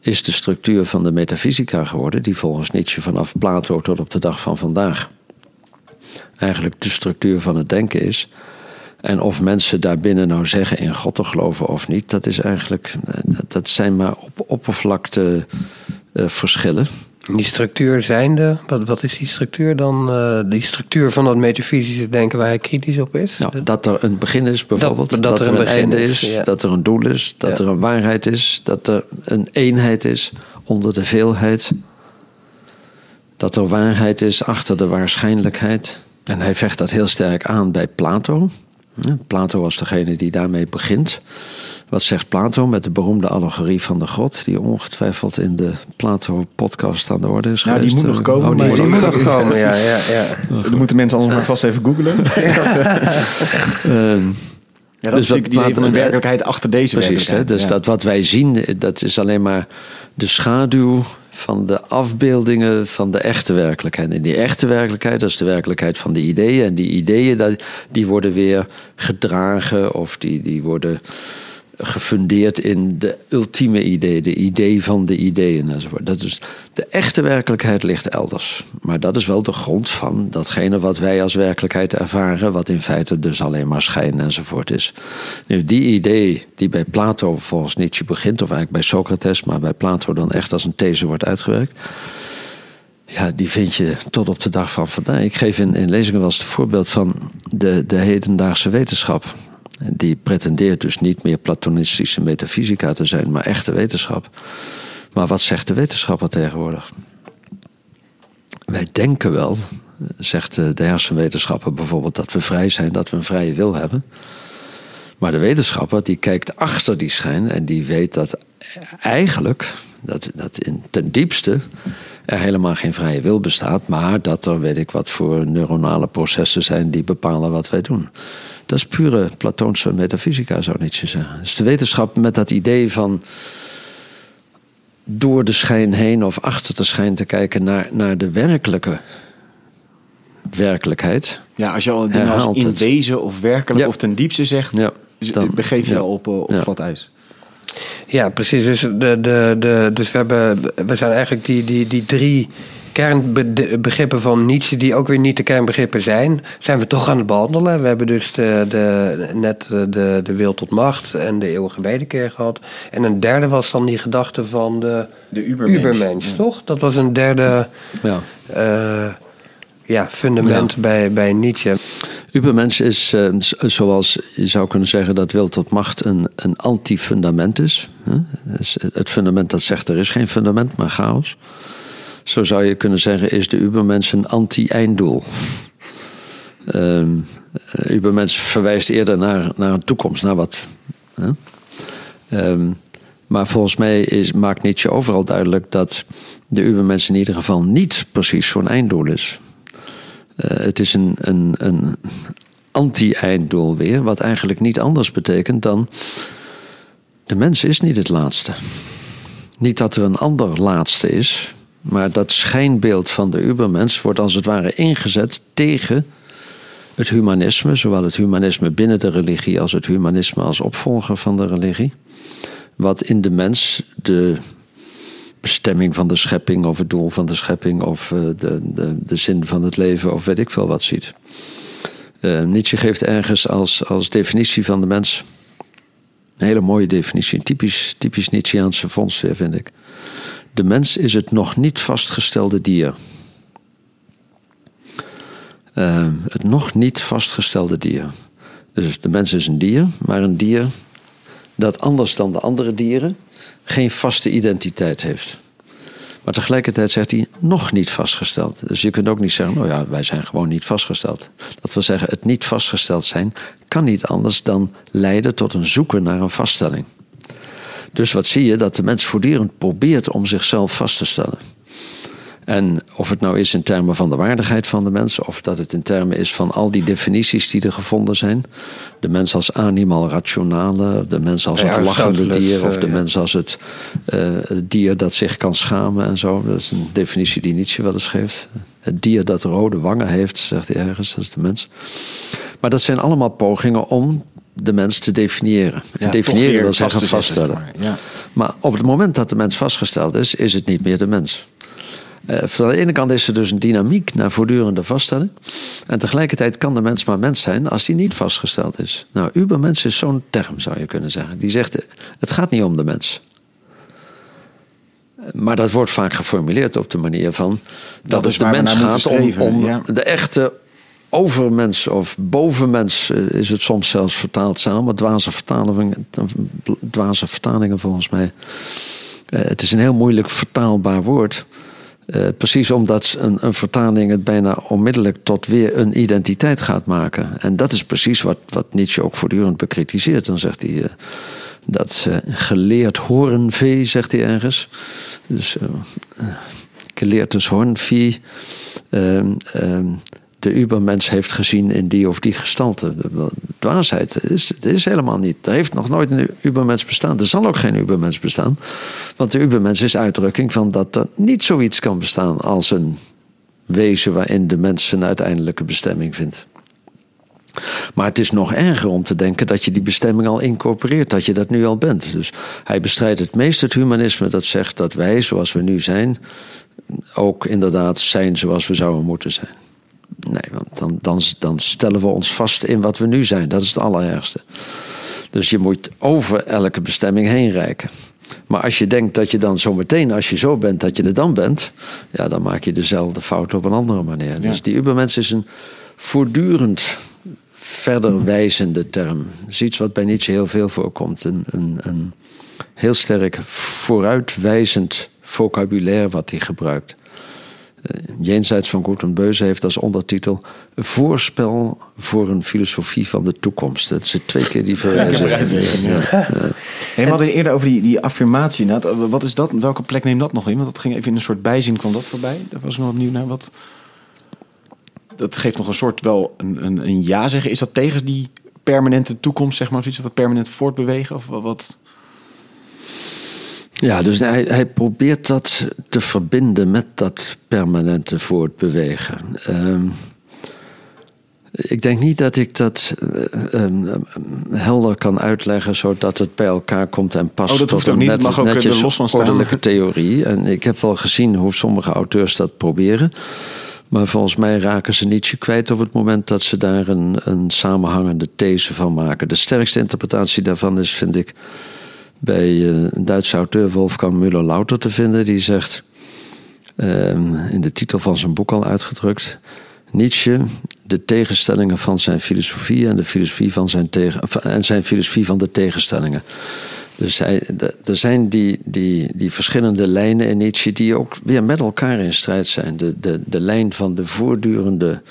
[SPEAKER 4] is de structuur van de metafysica geworden, die volgens Nietzsche vanaf Plato tot op de dag van vandaag eigenlijk de structuur van het denken is. En of mensen daarbinnen nou zeggen in God te geloven of niet, dat is eigenlijk, eh, dat- zijn maar op oppervlakte eh, verschillen.
[SPEAKER 5] Die structuur zijnde, wat, wat is die structuur dan? Eh, die structuur van dat metafysische denken waar hij kritisch op is?
[SPEAKER 4] Nou, dat er een begin is, bijvoorbeeld.
[SPEAKER 5] Dat-
[SPEAKER 4] Dat,
[SPEAKER 5] dat er een
[SPEAKER 4] een, einde
[SPEAKER 5] is,
[SPEAKER 4] is.
[SPEAKER 5] ja.
[SPEAKER 4] Dat er een doel is. Dat
[SPEAKER 5] Ja.
[SPEAKER 4] er een waarheid is. Dat er een eenheid is onder de veelheid. Dat er waarheid is achter de waarschijnlijkheid. En hij vecht dat heel sterk aan bij Plato. Plato was degene die daarmee begint. Wat zegt Plato met de beroemde allegorie van de God, die ongetwijfeld in de Plato-podcast aan de orde is
[SPEAKER 2] Nou, die
[SPEAKER 4] geweest?
[SPEAKER 2] moet nog komen.
[SPEAKER 4] Oh,
[SPEAKER 2] Die
[SPEAKER 5] Die
[SPEAKER 2] moet nog
[SPEAKER 5] komen, ja. ja, ja.
[SPEAKER 2] Dan moeten mensen allemaal maar vast even googlen. ja,
[SPEAKER 4] Ehm,
[SPEAKER 2] dat
[SPEAKER 4] Dus
[SPEAKER 2] is
[SPEAKER 4] dat
[SPEAKER 2] natuurlijk die idee van een
[SPEAKER 4] laat-
[SPEAKER 2] werkelijkheid achter deze
[SPEAKER 4] Precies, hè? dus
[SPEAKER 2] ja.
[SPEAKER 4] dat wat wij zien, dat is alleen maar de schaduw van de afbeeldingen van de echte werkelijkheid. En die echte werkelijkheid, dat is de werkelijkheid van de ideeën. En die ideeën, die worden weer gedragen of die, die worden gefundeerd in de ultieme idee, de idee van de ideeën enzovoort. Dat is, de echte werkelijkheid ligt elders. Maar dat is wel de grond van datgene wat wij als werkelijkheid ervaren, wat in feite dus alleen maar schijn enzovoort is. Nu, die idee die bij Plato volgens Nietzsche begint, of eigenlijk bij Socrates, maar bij Plato dan echt als een these wordt uitgewerkt. Ja, die vind je tot op de dag van vandaag. Ik geef in, in lezingen wel eens het voorbeeld van de, de hedendaagse wetenschap. Die pretendeert dus niet meer platonistische metafysica te zijn, maar echte wetenschap. Maar wat zegt de wetenschapper tegenwoordig? Wij denken wel, zegt de de hersenwetenschapper bijvoorbeeld, dat we vrij zijn, dat we een vrije wil hebben. Maar de wetenschapper die kijkt achter die schijn en die weet dat eigenlijk, dat, dat in, ten diepste, er helemaal geen vrije wil bestaat, maar dat er weet ik wat voor neuronale processen zijn die bepalen wat wij doen. Dat is pure Platoonse metafysica, zou Nietzsche zeggen. Dus de wetenschap met dat idee van door de schijn heen of achter de schijn te kijken naar, naar de werkelijke werkelijkheid.
[SPEAKER 2] Ja, als je al dingen als in
[SPEAKER 4] het.
[SPEAKER 2] wezen of werkelijk
[SPEAKER 4] Ja.
[SPEAKER 2] of ten diepste zegt,
[SPEAKER 4] Ja, dan-
[SPEAKER 2] begeef je
[SPEAKER 4] ja.
[SPEAKER 2] al op, eh, op
[SPEAKER 4] Ja.
[SPEAKER 2] glad ijs.
[SPEAKER 5] Ja, precies. Dus, de, de, de, dus we, hebben, we zijn eigenlijk die, die, die drie kernbegrippen van Nietzsche, die ook weer niet de kernbegrippen zijn, zijn we toch aan het behandelen. We hebben dus de, de, net de, de wil tot macht en de eeuwige wederkeer gehad. En een derde was dan die gedachte van de,
[SPEAKER 2] De Ubermensch.
[SPEAKER 5] Ubermensch, toch? Dat was een derde
[SPEAKER 4] Ja.
[SPEAKER 5] eh, ja, fundament bij, bij Nietzsche.
[SPEAKER 4] Ubermensch is, eh, zoals je zou kunnen zeggen, dat wil tot macht een, een anti-fundament is. hè? Het is Het fundament dat zegt er is geen fundament, maar chaos. Zo zou je kunnen zeggen, is de Ubermensch een anti-einddoel. Ehm eh, Ubermensch verwijst eerder naar, naar een toekomst, naar wat. hè? Ehm, maar volgens mij is, maakt Nietzsche overal duidelijk dat de Ubermensch in ieder geval niet precies zo'n einddoel is. Eh, het is een, een, een anti-einddoel weer, wat eigenlijk niet anders betekent dan de mens is niet het laatste. Niet dat er een ander laatste is, maar dat schijnbeeld van de Ubermens wordt als het ware ingezet tegen het humanisme, zowel het humanisme binnen de religie als het humanisme als opvolger van de religie. Wat in de mens de bestemming van de schepping of het doel van de schepping of eh, de, de, de zin van het leven of weet ik veel wat ziet. Eh, Nietzsche geeft ergens als, als definitie van de mens een hele mooie definitie, een typisch, typisch Nietzscheaanse vondst vind ik. De mens is het nog niet vastgestelde dier. Eh, het nog niet vastgestelde dier. Dus de mens is een dier, maar een dier dat anders dan de andere dieren geen vaste identiteit heeft. Maar tegelijkertijd zegt hij nog niet vastgesteld. Dus je kunt ook niet zeggen, nou ja, wij zijn gewoon niet vastgesteld. Dat wil zeggen, het niet vastgesteld zijn kan niet anders dan leiden tot een zoeken naar een vaststelling. Dus wat zie je? Dat de mens voortdurend probeert om zichzelf vast te stellen. En of het nou is in termen van de waardigheid van de mens, of dat het in termen is van al die definities die er gevonden zijn. De mens als animal rationale, de mens als
[SPEAKER 5] Ja,
[SPEAKER 4] het lachende dier, of
[SPEAKER 5] eh,
[SPEAKER 4] de
[SPEAKER 5] ja.
[SPEAKER 4] mens als het, eh, het dier dat zich kan schamen en zo. Dat is een definitie die Nietzsche wel eens geeft. Het dier dat rode wangen heeft, zegt hij ergens, dat is de mens. Maar dat zijn allemaal pogingen om de mens te definiëren. En
[SPEAKER 2] Ja,
[SPEAKER 4] definiëren wil zeggen
[SPEAKER 2] zetten,
[SPEAKER 4] vaststellen.
[SPEAKER 2] maar. Ja.
[SPEAKER 4] Maar op het moment dat de mens vastgesteld is, is het niet meer de mens. Eh, van de ene kant is er dus een dynamiek naar voortdurende vaststelling. En tegelijkertijd kan de mens maar mens zijn als die niet vastgesteld is. Nou, ubermens is zo'n term, zou je kunnen zeggen. Die zegt, het gaat niet om de mens. Maar dat wordt vaak geformuleerd op de manier van... dat,
[SPEAKER 2] is
[SPEAKER 4] het de mens gaat om, om
[SPEAKER 2] ja.
[SPEAKER 4] de echte overmens of bovenmens... eh, is het soms zelfs vertaald zijn. Maar dwaze vertalingen, dwaze vertalingen volgens mij. Eh, het is een heel moeilijk vertaalbaar woord. Eh, precies omdat een, een vertaling het bijna onmiddellijk tot weer een identiteit gaat maken. En dat is precies wat, wat Nietzsche ook voortdurend bekritiseert. Dan zegt hij eh, dat geleerd horenvee, zegt hij ergens. Dus geleerd dus hoornvee. ehm, ehm, de ubermens heeft gezien in die of die gestalte. Dwaasheid is, het is helemaal niet. Er heeft nog nooit een ubermens bestaan. Er zal ook geen ubermens bestaan. Want de ubermens is uitdrukking van dat er niet zoiets kan bestaan als een wezen waarin de mens zijn uiteindelijke bestemming vindt. Maar het is nog erger om te denken dat je die bestemming al incorporeert, dat je dat nu al bent. Dus hij bestrijdt het meest het humanisme dat zegt dat wij, zoals we nu zijn, ook inderdaad zijn zoals we zouden moeten zijn. Nee, want dan, dan, dan stellen we ons vast in wat we nu zijn. Dat is het allerergste. Dus je moet over elke bestemming heen reiken. Maar als je denkt dat je dan zometeen, als je zo bent, dat je er dan bent, ja, dan maak je dezelfde fout op een andere manier. Dus die ubermens is een voortdurend verder wijzende term. Dat is iets wat bij Nietzsche heel veel voorkomt. Een, een, een heel sterk vooruitwijzend vocabulaire wat hij gebruikt. Uh, Jenseits van Goed en Beuze heeft als ondertitel Voorspel voor een filosofie van de toekomst. Dat is twee keer die verwijzing.
[SPEAKER 2] Ja. Hey, we hadden eerder over die, die affirmatie. Nou, wat is dat? Welke plek neemt dat nog in? Want dat ging even in een soort bijzin kwam dat voorbij. Daar was ik nog opnieuw naar. Wat... Dat geeft nog een soort wel een, een, een ja zeggen. Is dat tegen die permanente toekomst, zeg maar? Of iets wat permanent voortbewegen? Of wat?
[SPEAKER 4] Ja, dus hij, hij probeert dat te verbinden met dat permanente voortbewegen. Um, ik denk niet dat ik dat uh, um, helder kan uitleggen zodat het bij elkaar komt en past
[SPEAKER 2] oh, dat
[SPEAKER 4] tot
[SPEAKER 2] een
[SPEAKER 4] niet.
[SPEAKER 2] net, mag ook
[SPEAKER 4] netjes
[SPEAKER 2] los van staan.
[SPEAKER 4] theorie. En ik heb wel gezien hoe sommige auteurs dat proberen. Maar volgens mij raken ze Nietzsche kwijt op het moment dat ze daar een, een samenhangende these van maken. De sterkste interpretatie daarvan is, vind ik, bij een Duitse auteur Wolfgang Müller-Lauter te vinden. Die zegt, um, in de titel van zijn boek al uitgedrukt... Nietzsche, de tegenstellingen van zijn filosofie en de filosofie van zijn, tegen, en zijn filosofie van de tegenstellingen. Dus hij, er zijn die, die, die verschillende lijnen in Nietzsche die ook weer met elkaar in strijd zijn. De, de, de lijn van de voortdurende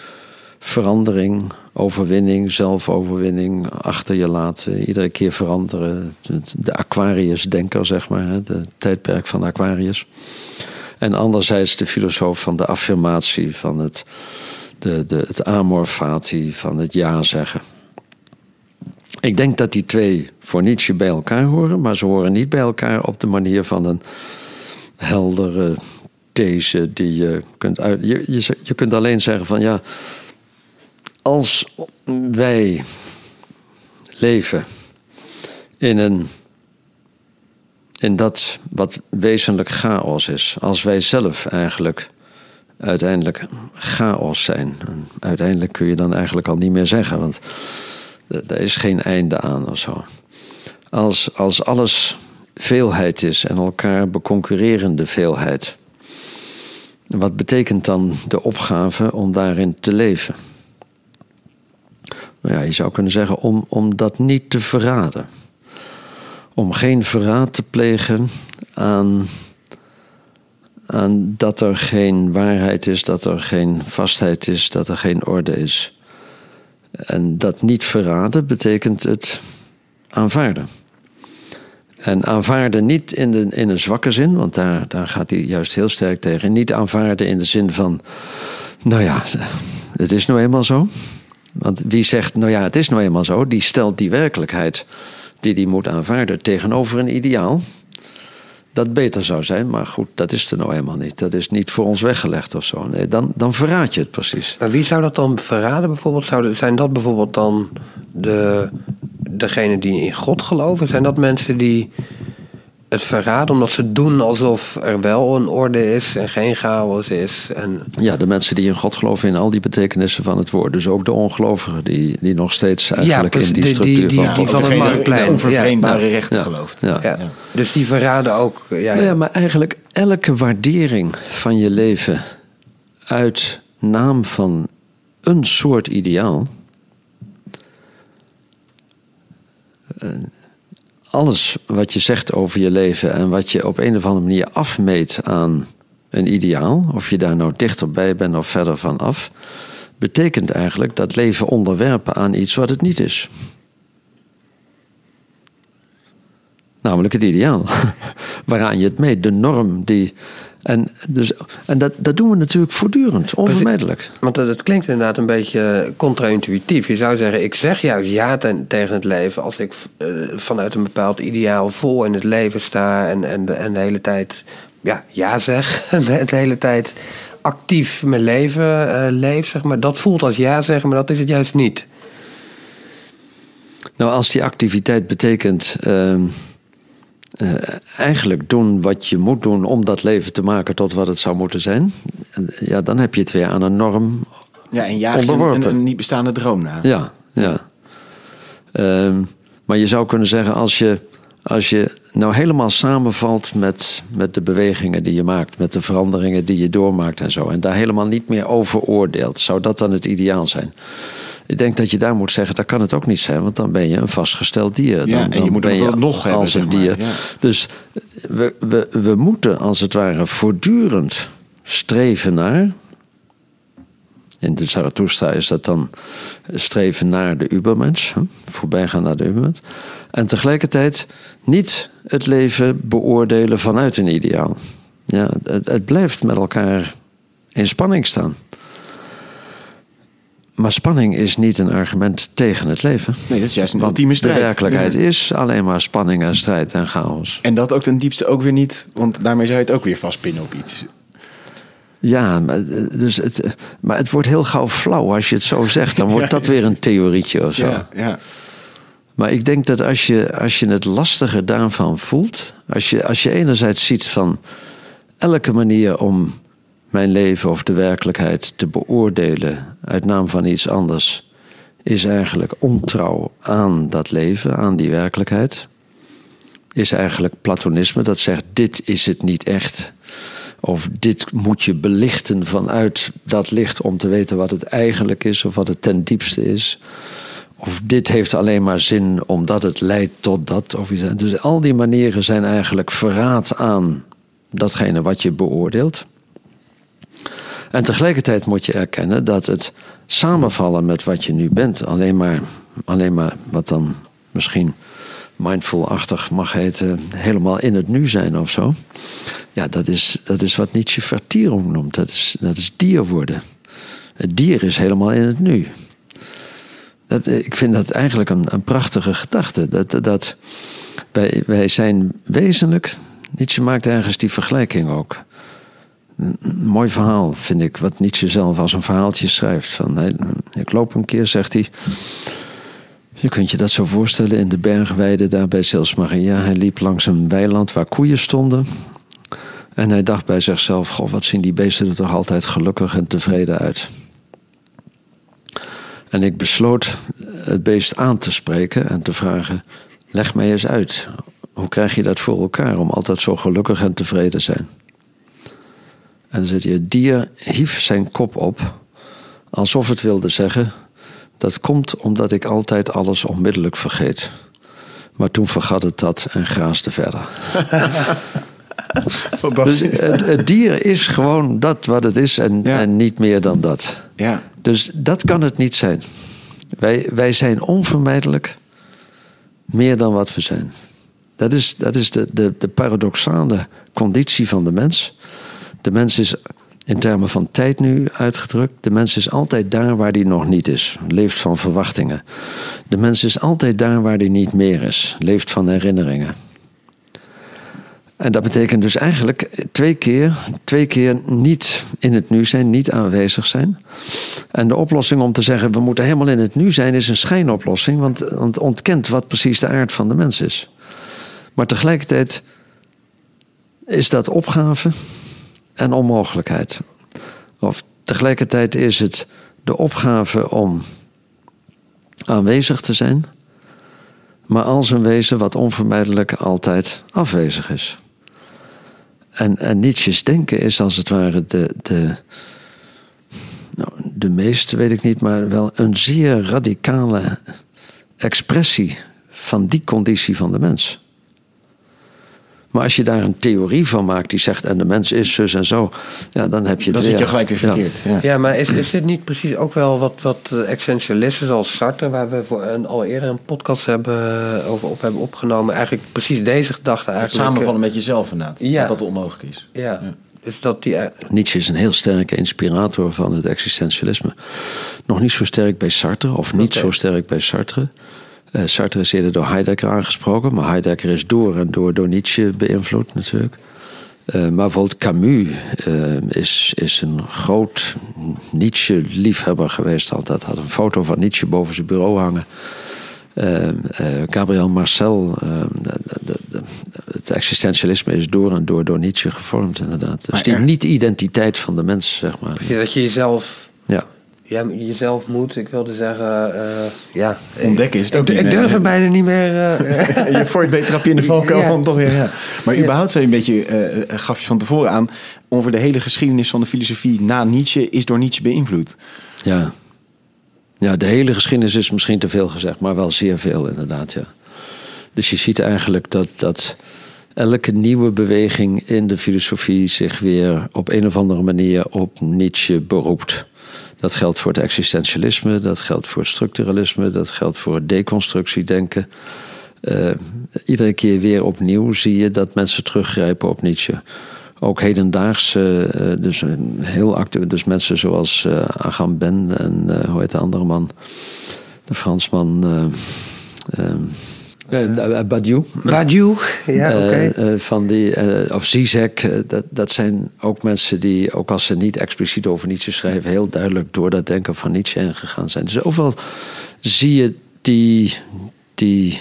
[SPEAKER 4] verandering, overwinning, zelfoverwinning, achter je laten, iedere keer veranderen. De Aquarius-denker, zeg maar, het tijdperk van Aquarius. En anderzijds de filosoof van de affirmatie, van het, de, de, het amor fati, van het ja zeggen. Ik denk dat die twee voor Nietzsche bij elkaar horen, maar ze horen niet bij elkaar op de manier van een heldere these die je kunt uit. Je, je, je kunt alleen zeggen van ja, als wij leven in een. in dat wat wezenlijk chaos is, als wij zelf eigenlijk uiteindelijk chaos zijn. Uiteindelijk kun je dan eigenlijk al niet meer zeggen, want er is geen einde aan of zo. Als, als alles veelheid is en elkaar beconcurrerende veelheid. Wat betekent dan de opgave om daarin te leven? Nou ja, je zou kunnen zeggen om, om dat niet te verraden. Om geen verraad te plegen aan, aan dat er geen waarheid is, dat er geen vastheid is, dat er geen orde is. En dat niet verraden betekent het aanvaarden. En aanvaarden niet in, de, in een zwakke zin, want daar, daar gaat hij juist heel sterk tegen. Niet aanvaarden in de zin van, nou ja, het is nou eenmaal zo. Want wie zegt, nou ja, het is nou eenmaal zo, die stelt die werkelijkheid die die moet aanvaarden tegenover een ideaal. Dat beter zou zijn, maar goed, dat is er nou eenmaal niet. Dat is niet voor ons weggelegd of zo. Nee, dan, dan verraad je het precies.
[SPEAKER 5] Maar wie zou dat dan verraden bijvoorbeeld? Zijn dat bijvoorbeeld dan de, degenen die in God geloven? Zijn dat mensen die het verraden omdat ze doen alsof er wel een orde is en geen chaos is? En...
[SPEAKER 4] Ja, de mensen die in God geloven in al die betekenissen van het woord. Dus ook de ongelovigen die, die nog steeds eigenlijk in die
[SPEAKER 5] die-
[SPEAKER 4] structuur
[SPEAKER 5] die-
[SPEAKER 4] van
[SPEAKER 5] die van het Marktplein.
[SPEAKER 2] onvervreemdbare
[SPEAKER 4] Ja.
[SPEAKER 2] rechten
[SPEAKER 4] Ja.
[SPEAKER 2] gelooft.
[SPEAKER 4] Ja.
[SPEAKER 5] Ja. Dus die verraden ook. Ja,
[SPEAKER 4] Nou ja, maar eigenlijk elke waardering van je leven uit naam van een soort ideaal. eh, Alles wat je zegt over je leven en wat je op een of andere manier afmeet aan een ideaal, of je daar nou dichterbij bent of verder van af, betekent eigenlijk dat leven onderwerpen aan iets wat het niet is. Namelijk het ideaal. Waaraan je het meet, de norm die. En, dus, en dat, dat doen we natuurlijk voortdurend, onvermijdelijk.
[SPEAKER 5] Want het, het klinkt inderdaad een beetje contra-intuïtief. Je zou zeggen, ik zeg juist ja ten- tegen het leven als ik eh, vanuit een bepaald ideaal vol in het leven sta en, en, de, en de hele tijd ja, ja zeg. En de, de hele tijd actief mijn leven eh, leef, zeg maar. Dat voelt als ja zeggen, maar dat is het juist niet.
[SPEAKER 4] Nou, als die activiteit betekent. ehm, eh, eigenlijk doen wat je moet doen om dat leven te maken tot wat het zou moeten zijn. En, Ja, dan heb je het weer aan een norm
[SPEAKER 2] Ja, en jaag een niet bestaande droom na.
[SPEAKER 4] Ja, ja. Ehm, maar je zou kunnen zeggen, als je, als je nou helemaal samenvalt met, met de bewegingen die je maakt, met de veranderingen die je doormaakt en zo, en daar helemaal niet meer over oordeelt, zou dat dan het ideaal zijn? Ik denk dat je daar moet zeggen, dat kan het ook niet zijn, want dan ben je een vastgesteld dier. Dan,
[SPEAKER 2] Ja, en je
[SPEAKER 4] dan
[SPEAKER 2] moet
[SPEAKER 4] ben
[SPEAKER 2] wel nog hebben,
[SPEAKER 4] als een
[SPEAKER 2] zeg maar,
[SPEAKER 4] dier.
[SPEAKER 2] ja.
[SPEAKER 4] Dus we, we, we moeten als het ware voortdurend streven naar, in de Zarathustra is dat dan streven naar de Ubermens, hè, voorbijgaan naar de Ubermens. En tegelijkertijd niet het leven beoordelen vanuit een ideaal. Ja, het, het blijft met elkaar in spanning staan. Maar spanning is niet een argument tegen het leven.
[SPEAKER 2] Nee, dat is juist een
[SPEAKER 4] Want
[SPEAKER 2] ultieme strijd.
[SPEAKER 4] de werkelijkheid
[SPEAKER 2] Ja.
[SPEAKER 4] is alleen maar spanning en strijd en chaos.
[SPEAKER 2] En dat ook ten diepste ook weer niet, want daarmee zou je het ook weer vastpinnen op iets.
[SPEAKER 4] Ja, maar, eh, dus het, eh, maar het wordt heel gauw flauw als je het zo zegt. Dan wordt dat weer een theorietje of zo.
[SPEAKER 2] Ja, ja.
[SPEAKER 4] Maar ik denk dat als je, als je het lastige daarvan voelt, als je, als je enerzijds ziet van elke manier om mijn leven of de werkelijkheid te beoordelen uit naam van iets anders, is eigenlijk ontrouw aan dat leven, aan die werkelijkheid. Is eigenlijk platonisme dat zegt: dit is het niet echt. Of dit moet je belichten vanuit dat licht om te weten wat het eigenlijk is of wat het ten diepste is. Of dit heeft alleen maar zin omdat het leidt tot dat. Of iets. Dus al die manieren zijn eigenlijk verraad aan datgene wat je beoordeelt. En tegelijkertijd moet je erkennen dat het samenvallen met wat je nu bent, alleen maar, alleen maar wat dan misschien mindful-achtig mag heten, helemaal in het nu zijn of zo. Ja, dat is, dat is wat Nietzsche vertierung noemt. Dat is, dat is dier worden. Het dier is helemaal in het nu. Dat, eh, ik vind dat eigenlijk een, een prachtige gedachte. Dat, dat wij, wij zijn wezenlijk. Nietzsche maakt ergens die vergelijking ook. Een, mooi verhaal vind ik, wat Nietzsche zelf als een verhaaltje schrijft. Van, ik loop een keer, zegt hij. Je kunt je dat zo voorstellen in de bergweide daar bij Sils Maria. Hij liep langs een weiland waar koeien stonden. En hij dacht bij zichzelf: Goh, wat zien die beesten er toch altijd gelukkig en tevreden uit. En ik besloot het beest aan te spreken en te vragen: Leg mij eens uit. Hoe krijg je dat voor elkaar om altijd zo gelukkig en tevreden te zijn? En dan zit hij: Het dier hief zijn kop op, alsof het wilde zeggen: Dat komt omdat ik altijd alles onmiddellijk vergeet. Maar toen vergat het dat en graasde verder. Dus
[SPEAKER 2] Fantastisch.
[SPEAKER 4] het, het dier is gewoon dat wat het is en,
[SPEAKER 2] Ja.
[SPEAKER 4] en niet meer dan dat.
[SPEAKER 2] Ja.
[SPEAKER 4] Dus dat kan het niet zijn. Wij, wij zijn onvermijdelijk meer dan wat we zijn. Dat is, dat is de, de, de paradoxale conditie van de mens. De mens is in termen van tijd nu uitgedrukt. De mens is altijd daar waar hij nog niet is. Leeft van verwachtingen. De mens is altijd daar waar hij niet meer is. Leeft van herinneringen. En dat betekent dus eigenlijk twee keer, twee keer niet in het nu zijn, niet aanwezig zijn. En de oplossing om te zeggen we moeten helemaal in het nu zijn is een schijnoplossing, want, want ontkent wat precies de aard van de mens is. Maar tegelijkertijd is dat opgave en onmogelijkheid. Of tegelijkertijd is het de opgave om aanwezig te zijn, maar als een wezen wat onvermijdelijk altijd afwezig is. En, en Nietzsche's denken is als het ware de, de, nou, de meeste, weet ik niet, maar wel een zeer radicale expressie van die conditie van de mens. Maar als je daar een theorie van maakt die zegt en de mens is zus en zo, ja, dan heb je het
[SPEAKER 2] Dan zit je gelijk weer
[SPEAKER 4] Ja.
[SPEAKER 2] verkeerd. Ja.
[SPEAKER 5] Ja, maar is, is dit niet precies ook wel wat, wat eh, essentialisten zoals Sartre, waar we voor een, al eerder een podcast hebben, eh, over op hebben opgenomen, eigenlijk precies deze gedachte
[SPEAKER 2] Het
[SPEAKER 5] eigenlijk...
[SPEAKER 2] samenvallen met jezelf inderdaad.
[SPEAKER 5] Ja.
[SPEAKER 2] Dat dat onmogelijk is.
[SPEAKER 5] eh, Ja, dus dat die... eh,
[SPEAKER 4] Nietzsche is een heel sterke inspirator van het existentialisme. Nog niet zo sterk bij Sartre, of niet zo sterk bij Sartre. Eh, Sartre is eerder door Heidegger aangesproken, maar Heidegger is door en door door Nietzsche beïnvloed natuurlijk. Eh, maar bijvoorbeeld Camus eh, is, is een groot Nietzsche-liefhebber geweest. Altijd had een foto van Nietzsche boven zijn bureau hangen. Gabriel Marcel, de- de- de- het existentialisme is door en door door Nietzsche gevormd, inderdaad. Dus
[SPEAKER 2] Maar
[SPEAKER 4] die niet-identiteit van de mens, zeg maar.
[SPEAKER 5] dat je jezelf...
[SPEAKER 4] Ja.
[SPEAKER 5] Ja, jezelf moet, ik wilde zeggen, eh, ja.
[SPEAKER 2] Ontdekken is het ook
[SPEAKER 5] ik,
[SPEAKER 2] niet,
[SPEAKER 5] ik durf het bijna niet meer... eh,
[SPEAKER 2] je voor het weet trap je in de valkuil
[SPEAKER 5] Ja.
[SPEAKER 2] van toch weer. Ja. Maar überhaupt zou je een beetje, eh, gaf je van tevoren aan, over de hele geschiedenis van de filosofie na Nietzsche is door Nietzsche beïnvloed.
[SPEAKER 4] Ja. ja, de hele geschiedenis is misschien te veel gezegd, maar wel zeer veel inderdaad, ja. Dus je ziet eigenlijk dat, dat elke nieuwe beweging in de filosofie zich weer op een of andere manier op Nietzsche beroept. Dat geldt voor het existentialisme, dat geldt voor het structuralisme, dat geldt voor het deconstructiedenken. Eh, iedere keer weer opnieuw zie je dat mensen teruggrijpen op Nietzsche. Ook hedendaagse, eh, dus heel actueel, dus mensen zoals eh Agamben en hoe heet de andere man? De Fransman. Eh, eh, eh, Badiou.
[SPEAKER 5] Badiou, ja, oké.
[SPEAKER 4] Van die, of Zizek, dat, dat zijn ook mensen die, ook als ze niet expliciet over Nietzsche schrijven, heel duidelijk door dat denken van Nietzsche heen gegaan zijn. Dus overal zie je die, die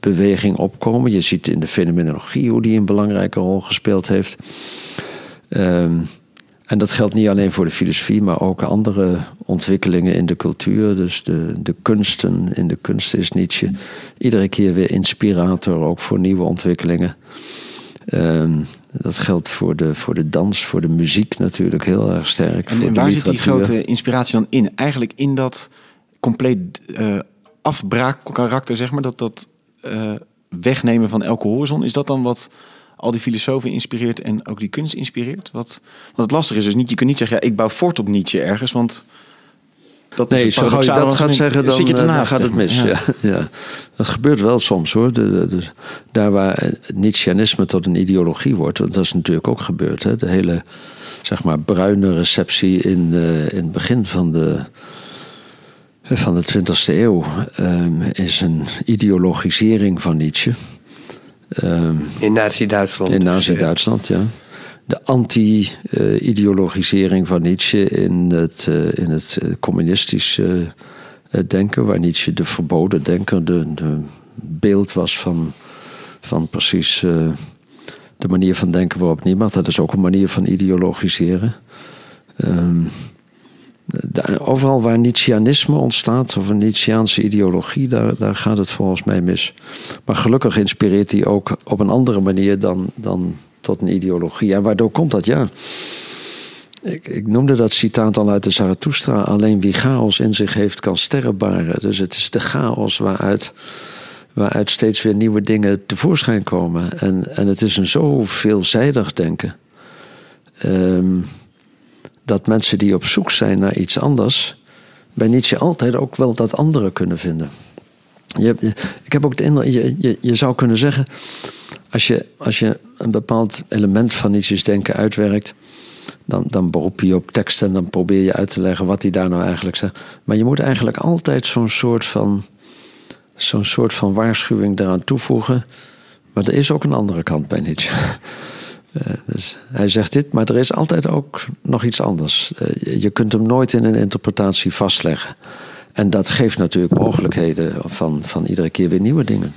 [SPEAKER 4] beweging opkomen. Je ziet in de fenomenologie hoe die een belangrijke rol gespeeld heeft. Ehm, en dat geldt niet alleen voor de filosofie, maar ook andere ontwikkelingen in de cultuur. Dus de, de kunsten. In de kunsten is Nietzsche iedere keer weer inspirator, ook voor nieuwe ontwikkelingen. Ehm, dat geldt voor de, voor de dans, voor de muziek natuurlijk heel erg sterk.
[SPEAKER 2] En, waar zit die grote inspiratie dan in? Eigenlijk in dat compleet eh afbraakkarakter, zeg maar, dat, dat eh, wegnemen van elke horizon. Is dat dan wat al die filosofen inspireert en ook die kunst inspireert? Wat, want het lastige is dus niet, je kunt niet zeggen, ja, ik bouw fort op Nietzsche ergens, want dat is
[SPEAKER 4] Nee, zo gauw je dat gaat zeggen, dan,
[SPEAKER 2] zit je
[SPEAKER 4] eh, dan gaat het mis. Ja. Ja, Dat gebeurt wel soms hoor. De, de- de- daar waar het Nietzscheanisme tot een ideologie wordt, want dat is natuurlijk ook gebeurd. Hè? De hele zeg maar, bruine receptie in, eh, in het begin van de, van de 20e eeuw ehm, is een ideologisering van Nietzsche. Ehm,
[SPEAKER 5] In Nazi-Duitsland.
[SPEAKER 4] in Nazi-Duitsland, ja. De anti-ideologisering van Nietzsche in het, eh, in het eh, communistische eh, denken, waar Nietzsche de verboden denker, de, de beeld was van, van precies de manier van denken waarop niemand. Dat is ook een manier van ideologiseren. Ehm, overal waar Nietzscheanisme ontstaat, of een Nietzscheaanse ideologie, daar, daar gaat het volgens mij mis. Maar gelukkig inspireert hij ook op een andere manier dan, dan tot een ideologie. En waardoor komt dat? Ja. Ik, ik noemde dat citaat al uit de Zarathustra. Alleen wie chaos in zich heeft, kan sterren baren. Dus het is de chaos waaruit, waaruit steeds weer nieuwe dingen tevoorschijn komen. En, en het is een zo veelzijdig denken. Ehm, dat mensen die op zoek zijn naar iets anders, bij Nietzsche altijd ook wel dat andere kunnen vinden. Je, ik heb ook de indruk, je, je, je zou kunnen zeggen, als je, als je een bepaald element van Nietzsche's denken uitwerkt, dan, dan beroep je op tekst en dan probeer je uit te leggen wat hij daar nou eigenlijk zegt. Maar je moet eigenlijk altijd zo'n soort van, zo'n soort van waarschuwing eraan toevoegen. Maar er is ook een andere kant bij Nietzsche. Eh, dus hij zegt dit, maar er is altijd ook nog iets anders. Eh, je- kunt hem nooit in een interpretatie vastleggen. En dat geeft natuurlijk mogelijkheden van, van iedere keer weer nieuwe dingen.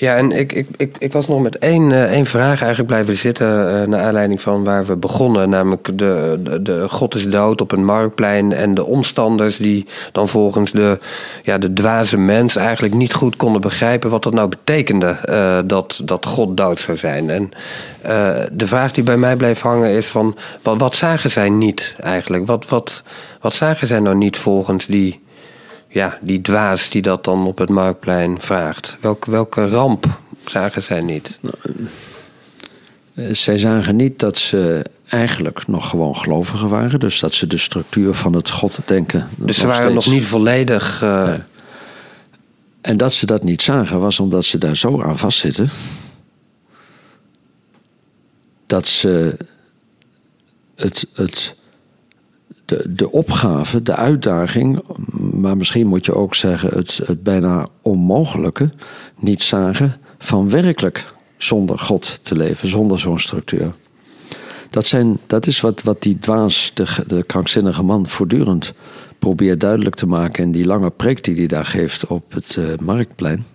[SPEAKER 5] Ja, en ik, ik, ik, ik was nog met één, eh, één vraag eigenlijk blijven zitten. eh naar aanleiding van waar we begonnen. Namelijk de, de, de God is dood op een marktplein. En de omstanders die dan volgens de, ja, de dwaze mens eigenlijk niet goed konden begrijpen wat dat nou betekende. eh, dat, dat God dood zou zijn. En de vraag die bij mij bleef hangen is van wat, wat zagen zij niet eigenlijk? Wat, wat, wat zagen zij nou niet volgens die ja, die dwaas die dat dan op het marktplein vraagt. Welke, welke ramp zagen zij niet?
[SPEAKER 4] Eh, Zij zagen niet dat ze eigenlijk nog gewoon gelovigen waren. Dus dat ze de structuur van het goddenken.
[SPEAKER 5] Dus ze waren nog niet volledig. eh.
[SPEAKER 4] En dat ze dat niet zagen was omdat ze daar zo aan vastzitten. Dat ze het, het, de, de opgave, de uitdaging, maar misschien moet je ook zeggen het, het bijna onmogelijke, niet zagen van werkelijk zonder God te leven, zonder zo'n structuur. Dat, zijn, dat is wat, wat die dwaas, de, de krankzinnige man, voortdurend probeert duidelijk te maken in die lange preek die hij daar geeft op het eh, marktplein.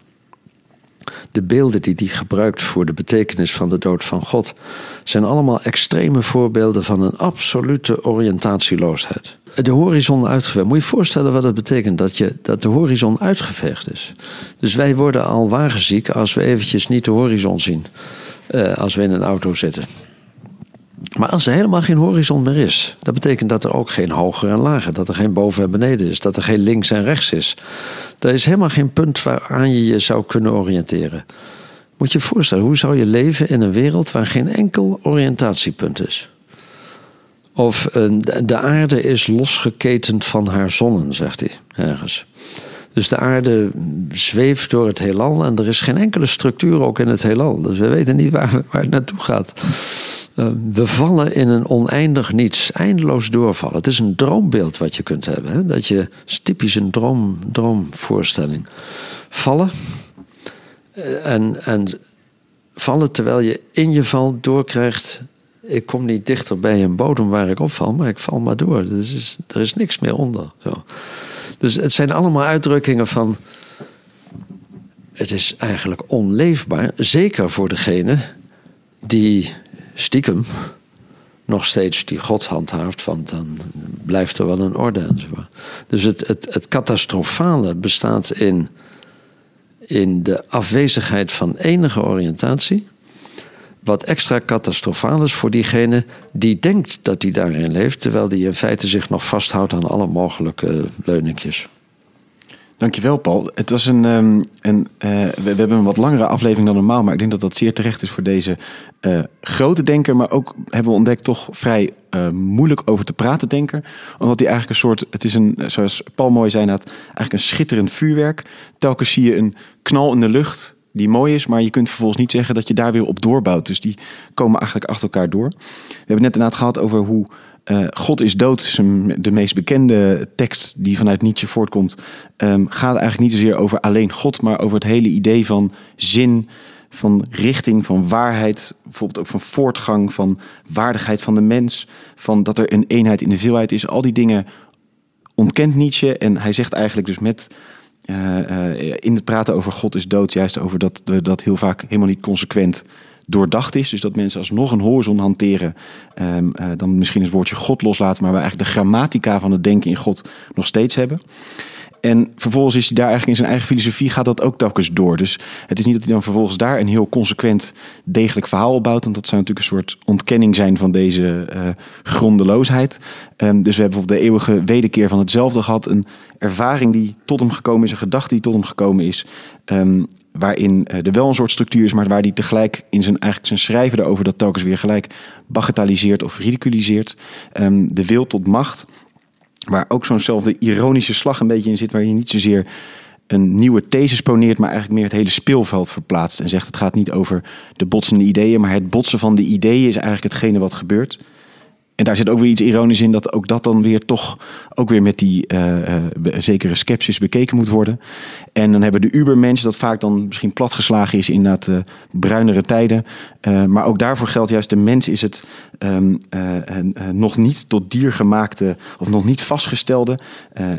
[SPEAKER 4] De beelden die hij gebruikt voor de betekenis van de dood van God zijn allemaal extreme voorbeelden van een absolute oriëntatieloosheid. De horizon uitgeveegd. Moet je je voorstellen wat het betekent dat, je, dat de horizon uitgeveegd is. Dus wij worden al wagenziek als we eventjes niet de horizon zien. eh, als we in een auto zitten. Maar als er helemaal geen horizon meer is, dat betekent dat er ook geen hoger en lager, dat er geen boven en beneden is, dat er geen links en rechts is. Er is helemaal geen punt waaraan je je zou kunnen oriënteren. Moet je je voorstellen, hoe zou je leven in een wereld waar geen enkel oriëntatiepunt is? Of eh, de de aarde is losgeketend van haar zonnen, zegt hij ergens. Dus de aarde zweeft door het heelal en er is geen enkele structuur ook in het heelal. Dus we weten niet waar, waar het naartoe gaat. Uh, we vallen in een oneindig niets, eindeloos doorvallen. Het is een droombeeld wat je kunt hebben. Hè? Dat je, is typisch een droom, droomvoorstelling. Vallen eh, en, en vallen terwijl je in je val doorkrijgt. Ik kom niet dichter bij een bodem waar ik opval, maar ik val maar door. Dus is, er is niks meer onder. Zo. Dus het zijn allemaal uitdrukkingen van. Het is eigenlijk onleefbaar, zeker voor degene die stiekem nog steeds die God handhaaft, want dan blijft er wel een orde enzovoort. Dus het, het, het catastrofale bestaat in, in de afwezigheid van enige oriëntatie. Wat extra catastrofaal is voor diegene die denkt dat hij daarin leeft, terwijl die in feite zich nog vasthoudt aan alle mogelijke leuningjes.
[SPEAKER 2] Dankjewel, Paul. Het was een. Um, een uh, we, we, hebben een wat langere aflevering dan normaal, maar ik denk dat dat zeer terecht is voor deze uh, grote denker, maar ook hebben we ontdekt toch vrij moeilijk over te praten denker. Omdat hij eigenlijk een soort. Het is een, zoals Paul mooi zei, had eigenlijk een schitterend vuurwerk. Telkens zie je een knal in de lucht die mooi is, maar je kunt vervolgens niet zeggen dat je daar weer op doorbouwt. Dus die komen eigenlijk achter elkaar door. We hebben net inderdaad gehad over hoe uh, God is dood, de meest bekende tekst die vanuit Nietzsche voortkomt, um, gaat eigenlijk niet zozeer over alleen God, maar over het hele idee van zin, van richting, van waarheid, bijvoorbeeld ook van voortgang, van waardigheid van de mens, van dat er een eenheid in de veelheid is. Al die dingen ontkent Nietzsche en hij zegt eigenlijk dus met in het praten over God is dood, juist over dat dat heel vaak helemaal niet consequent doordacht is. Dus dat mensen alsnog een horizon hanteren. Um, uh, dan misschien het woordje God loslaten, maar we eigenlijk de grammatica van het denken in God nog steeds hebben. En vervolgens is hij daar eigenlijk in zijn eigen filosofie gaat dat ook telkens door. Dus het is niet dat hij dan vervolgens daar een heel consequent degelijk verhaal opbouwt. Want dat zou natuurlijk een soort ontkenning zijn van deze uh, grondeloosheid. Um, dus we hebben bijvoorbeeld de eeuwige wederkeer van hetzelfde gehad. Een ervaring die tot hem gekomen is, een gedachte die tot hem gekomen is. Um, waarin er wel een soort structuur is, maar waar hij tegelijk in zijn, eigenlijk zijn schrijven erover dat telkens weer gelijk bagatelliseert of ridiculiseert. Um, de wil tot macht, waar ook zo'nzelfde ironische slag een beetje in zit, waar je niet zozeer een nieuwe thesis poneert, maar eigenlijk meer het hele speelveld verplaatst. En zegt het gaat niet over de botsende ideeën, maar het botsen van de ideeën is eigenlijk hetgene wat gebeurt. En daar zit ook weer iets ironisch in dat ook dat dan weer toch ook weer met die uh, uh, zekere sceptisch bekeken moet worden. En dan hebben de Ubermensch dat vaak dan misschien platgeslagen is in dat uh, bruinere tijden. maar ook daarvoor geldt juist de mens is het um, nog niet tot dier gemaakte of nog niet vastgestelde.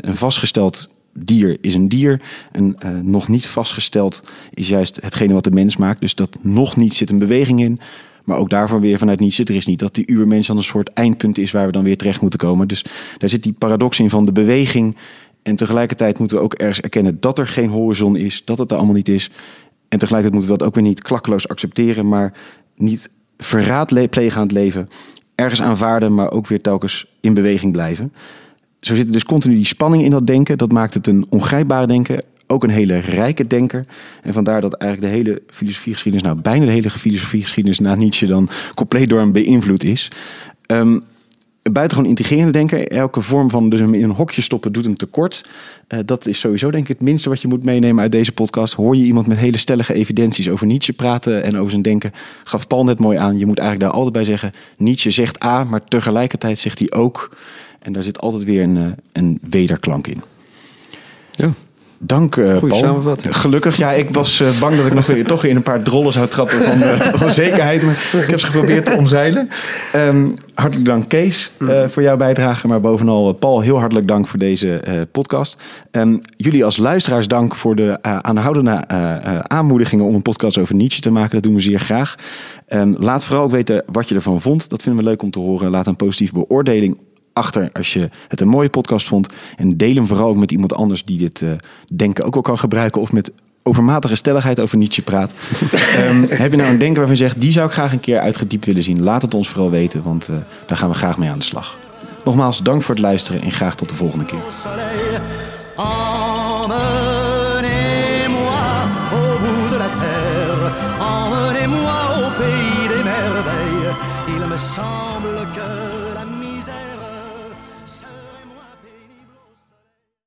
[SPEAKER 2] een vastgesteld dier is een dier. En nog niet vastgesteld is juist hetgene wat de mens maakt. Dus dat nog niet zit een beweging in. Maar ook daarvan weer vanuit Nietzsche. Er is niet dat die ubermens dan een soort eindpunt is waar we dan weer terecht moeten komen. Dus daar zit die paradox in van de beweging. En tegelijkertijd moeten we ook ergens erkennen dat er geen horizon is. Dat het er allemaal niet is. En tegelijkertijd moeten we dat ook weer niet klakkeloos accepteren. Maar niet verraad plegen aan het leven. Ergens aanvaarden, maar ook weer telkens in beweging blijven. Zo zit er dus continu die spanning in dat denken. Dat maakt het een ongrijpbaar denken ook een hele rijke denker. En vandaar dat eigenlijk de hele filosofiegeschiedenis, nou bijna de hele filosofiegeschiedenis na Nietzsche dan compleet door hem beïnvloed is. Um, een buitengewoon integrerende denker. Elke vorm van dus hem in een hokje stoppen doet hem tekort. Uh, dat is sowieso denk ik het minste wat je moet meenemen uit deze podcast. Hoor je iemand met hele stellige evidenties over Nietzsche praten en over zijn denken. Gaf Paul net mooi aan. Je moet eigenlijk daar altijd bij zeggen. Nietzsche zegt A, maar tegelijkertijd zegt hij ook. En daar zit altijd weer een, eh, een wederklank in.
[SPEAKER 4] Ja.
[SPEAKER 2] Dank, uh,
[SPEAKER 4] samenvatting.
[SPEAKER 2] Gelukkig. Ja, ik was uh, bang dat ik nog weer toch in een paar drollen zou trappen van, uh, van zekerheid. Maar ik heb ze geprobeerd te omzeilen. Um, hartelijk dank, Kees, voor jouw bijdrage. Maar bovenal, Paul, heel hartelijk dank voor deze podcast. Um, jullie als luisteraars dank voor de aanhoudende aanmoedigingen om een podcast over Nietzsche te maken. Dat doen we zeer graag. Um, laat vooral ook weten wat je ervan vond. Dat vinden we leuk om te horen. Laat een positieve beoordeling achter als je het een mooie podcast vond. En deel hem vooral ook met iemand anders die dit uh, denken ook wel kan gebruiken. Of met overmatige stelligheid over Nietzsche praat. um, heb je nou een denker waarvan je zegt, die zou ik graag een keer uitgediept willen zien? Laat het ons vooral weten, want uh, daar gaan we graag mee aan de slag. Nogmaals, dank voor het luisteren en graag tot de volgende keer.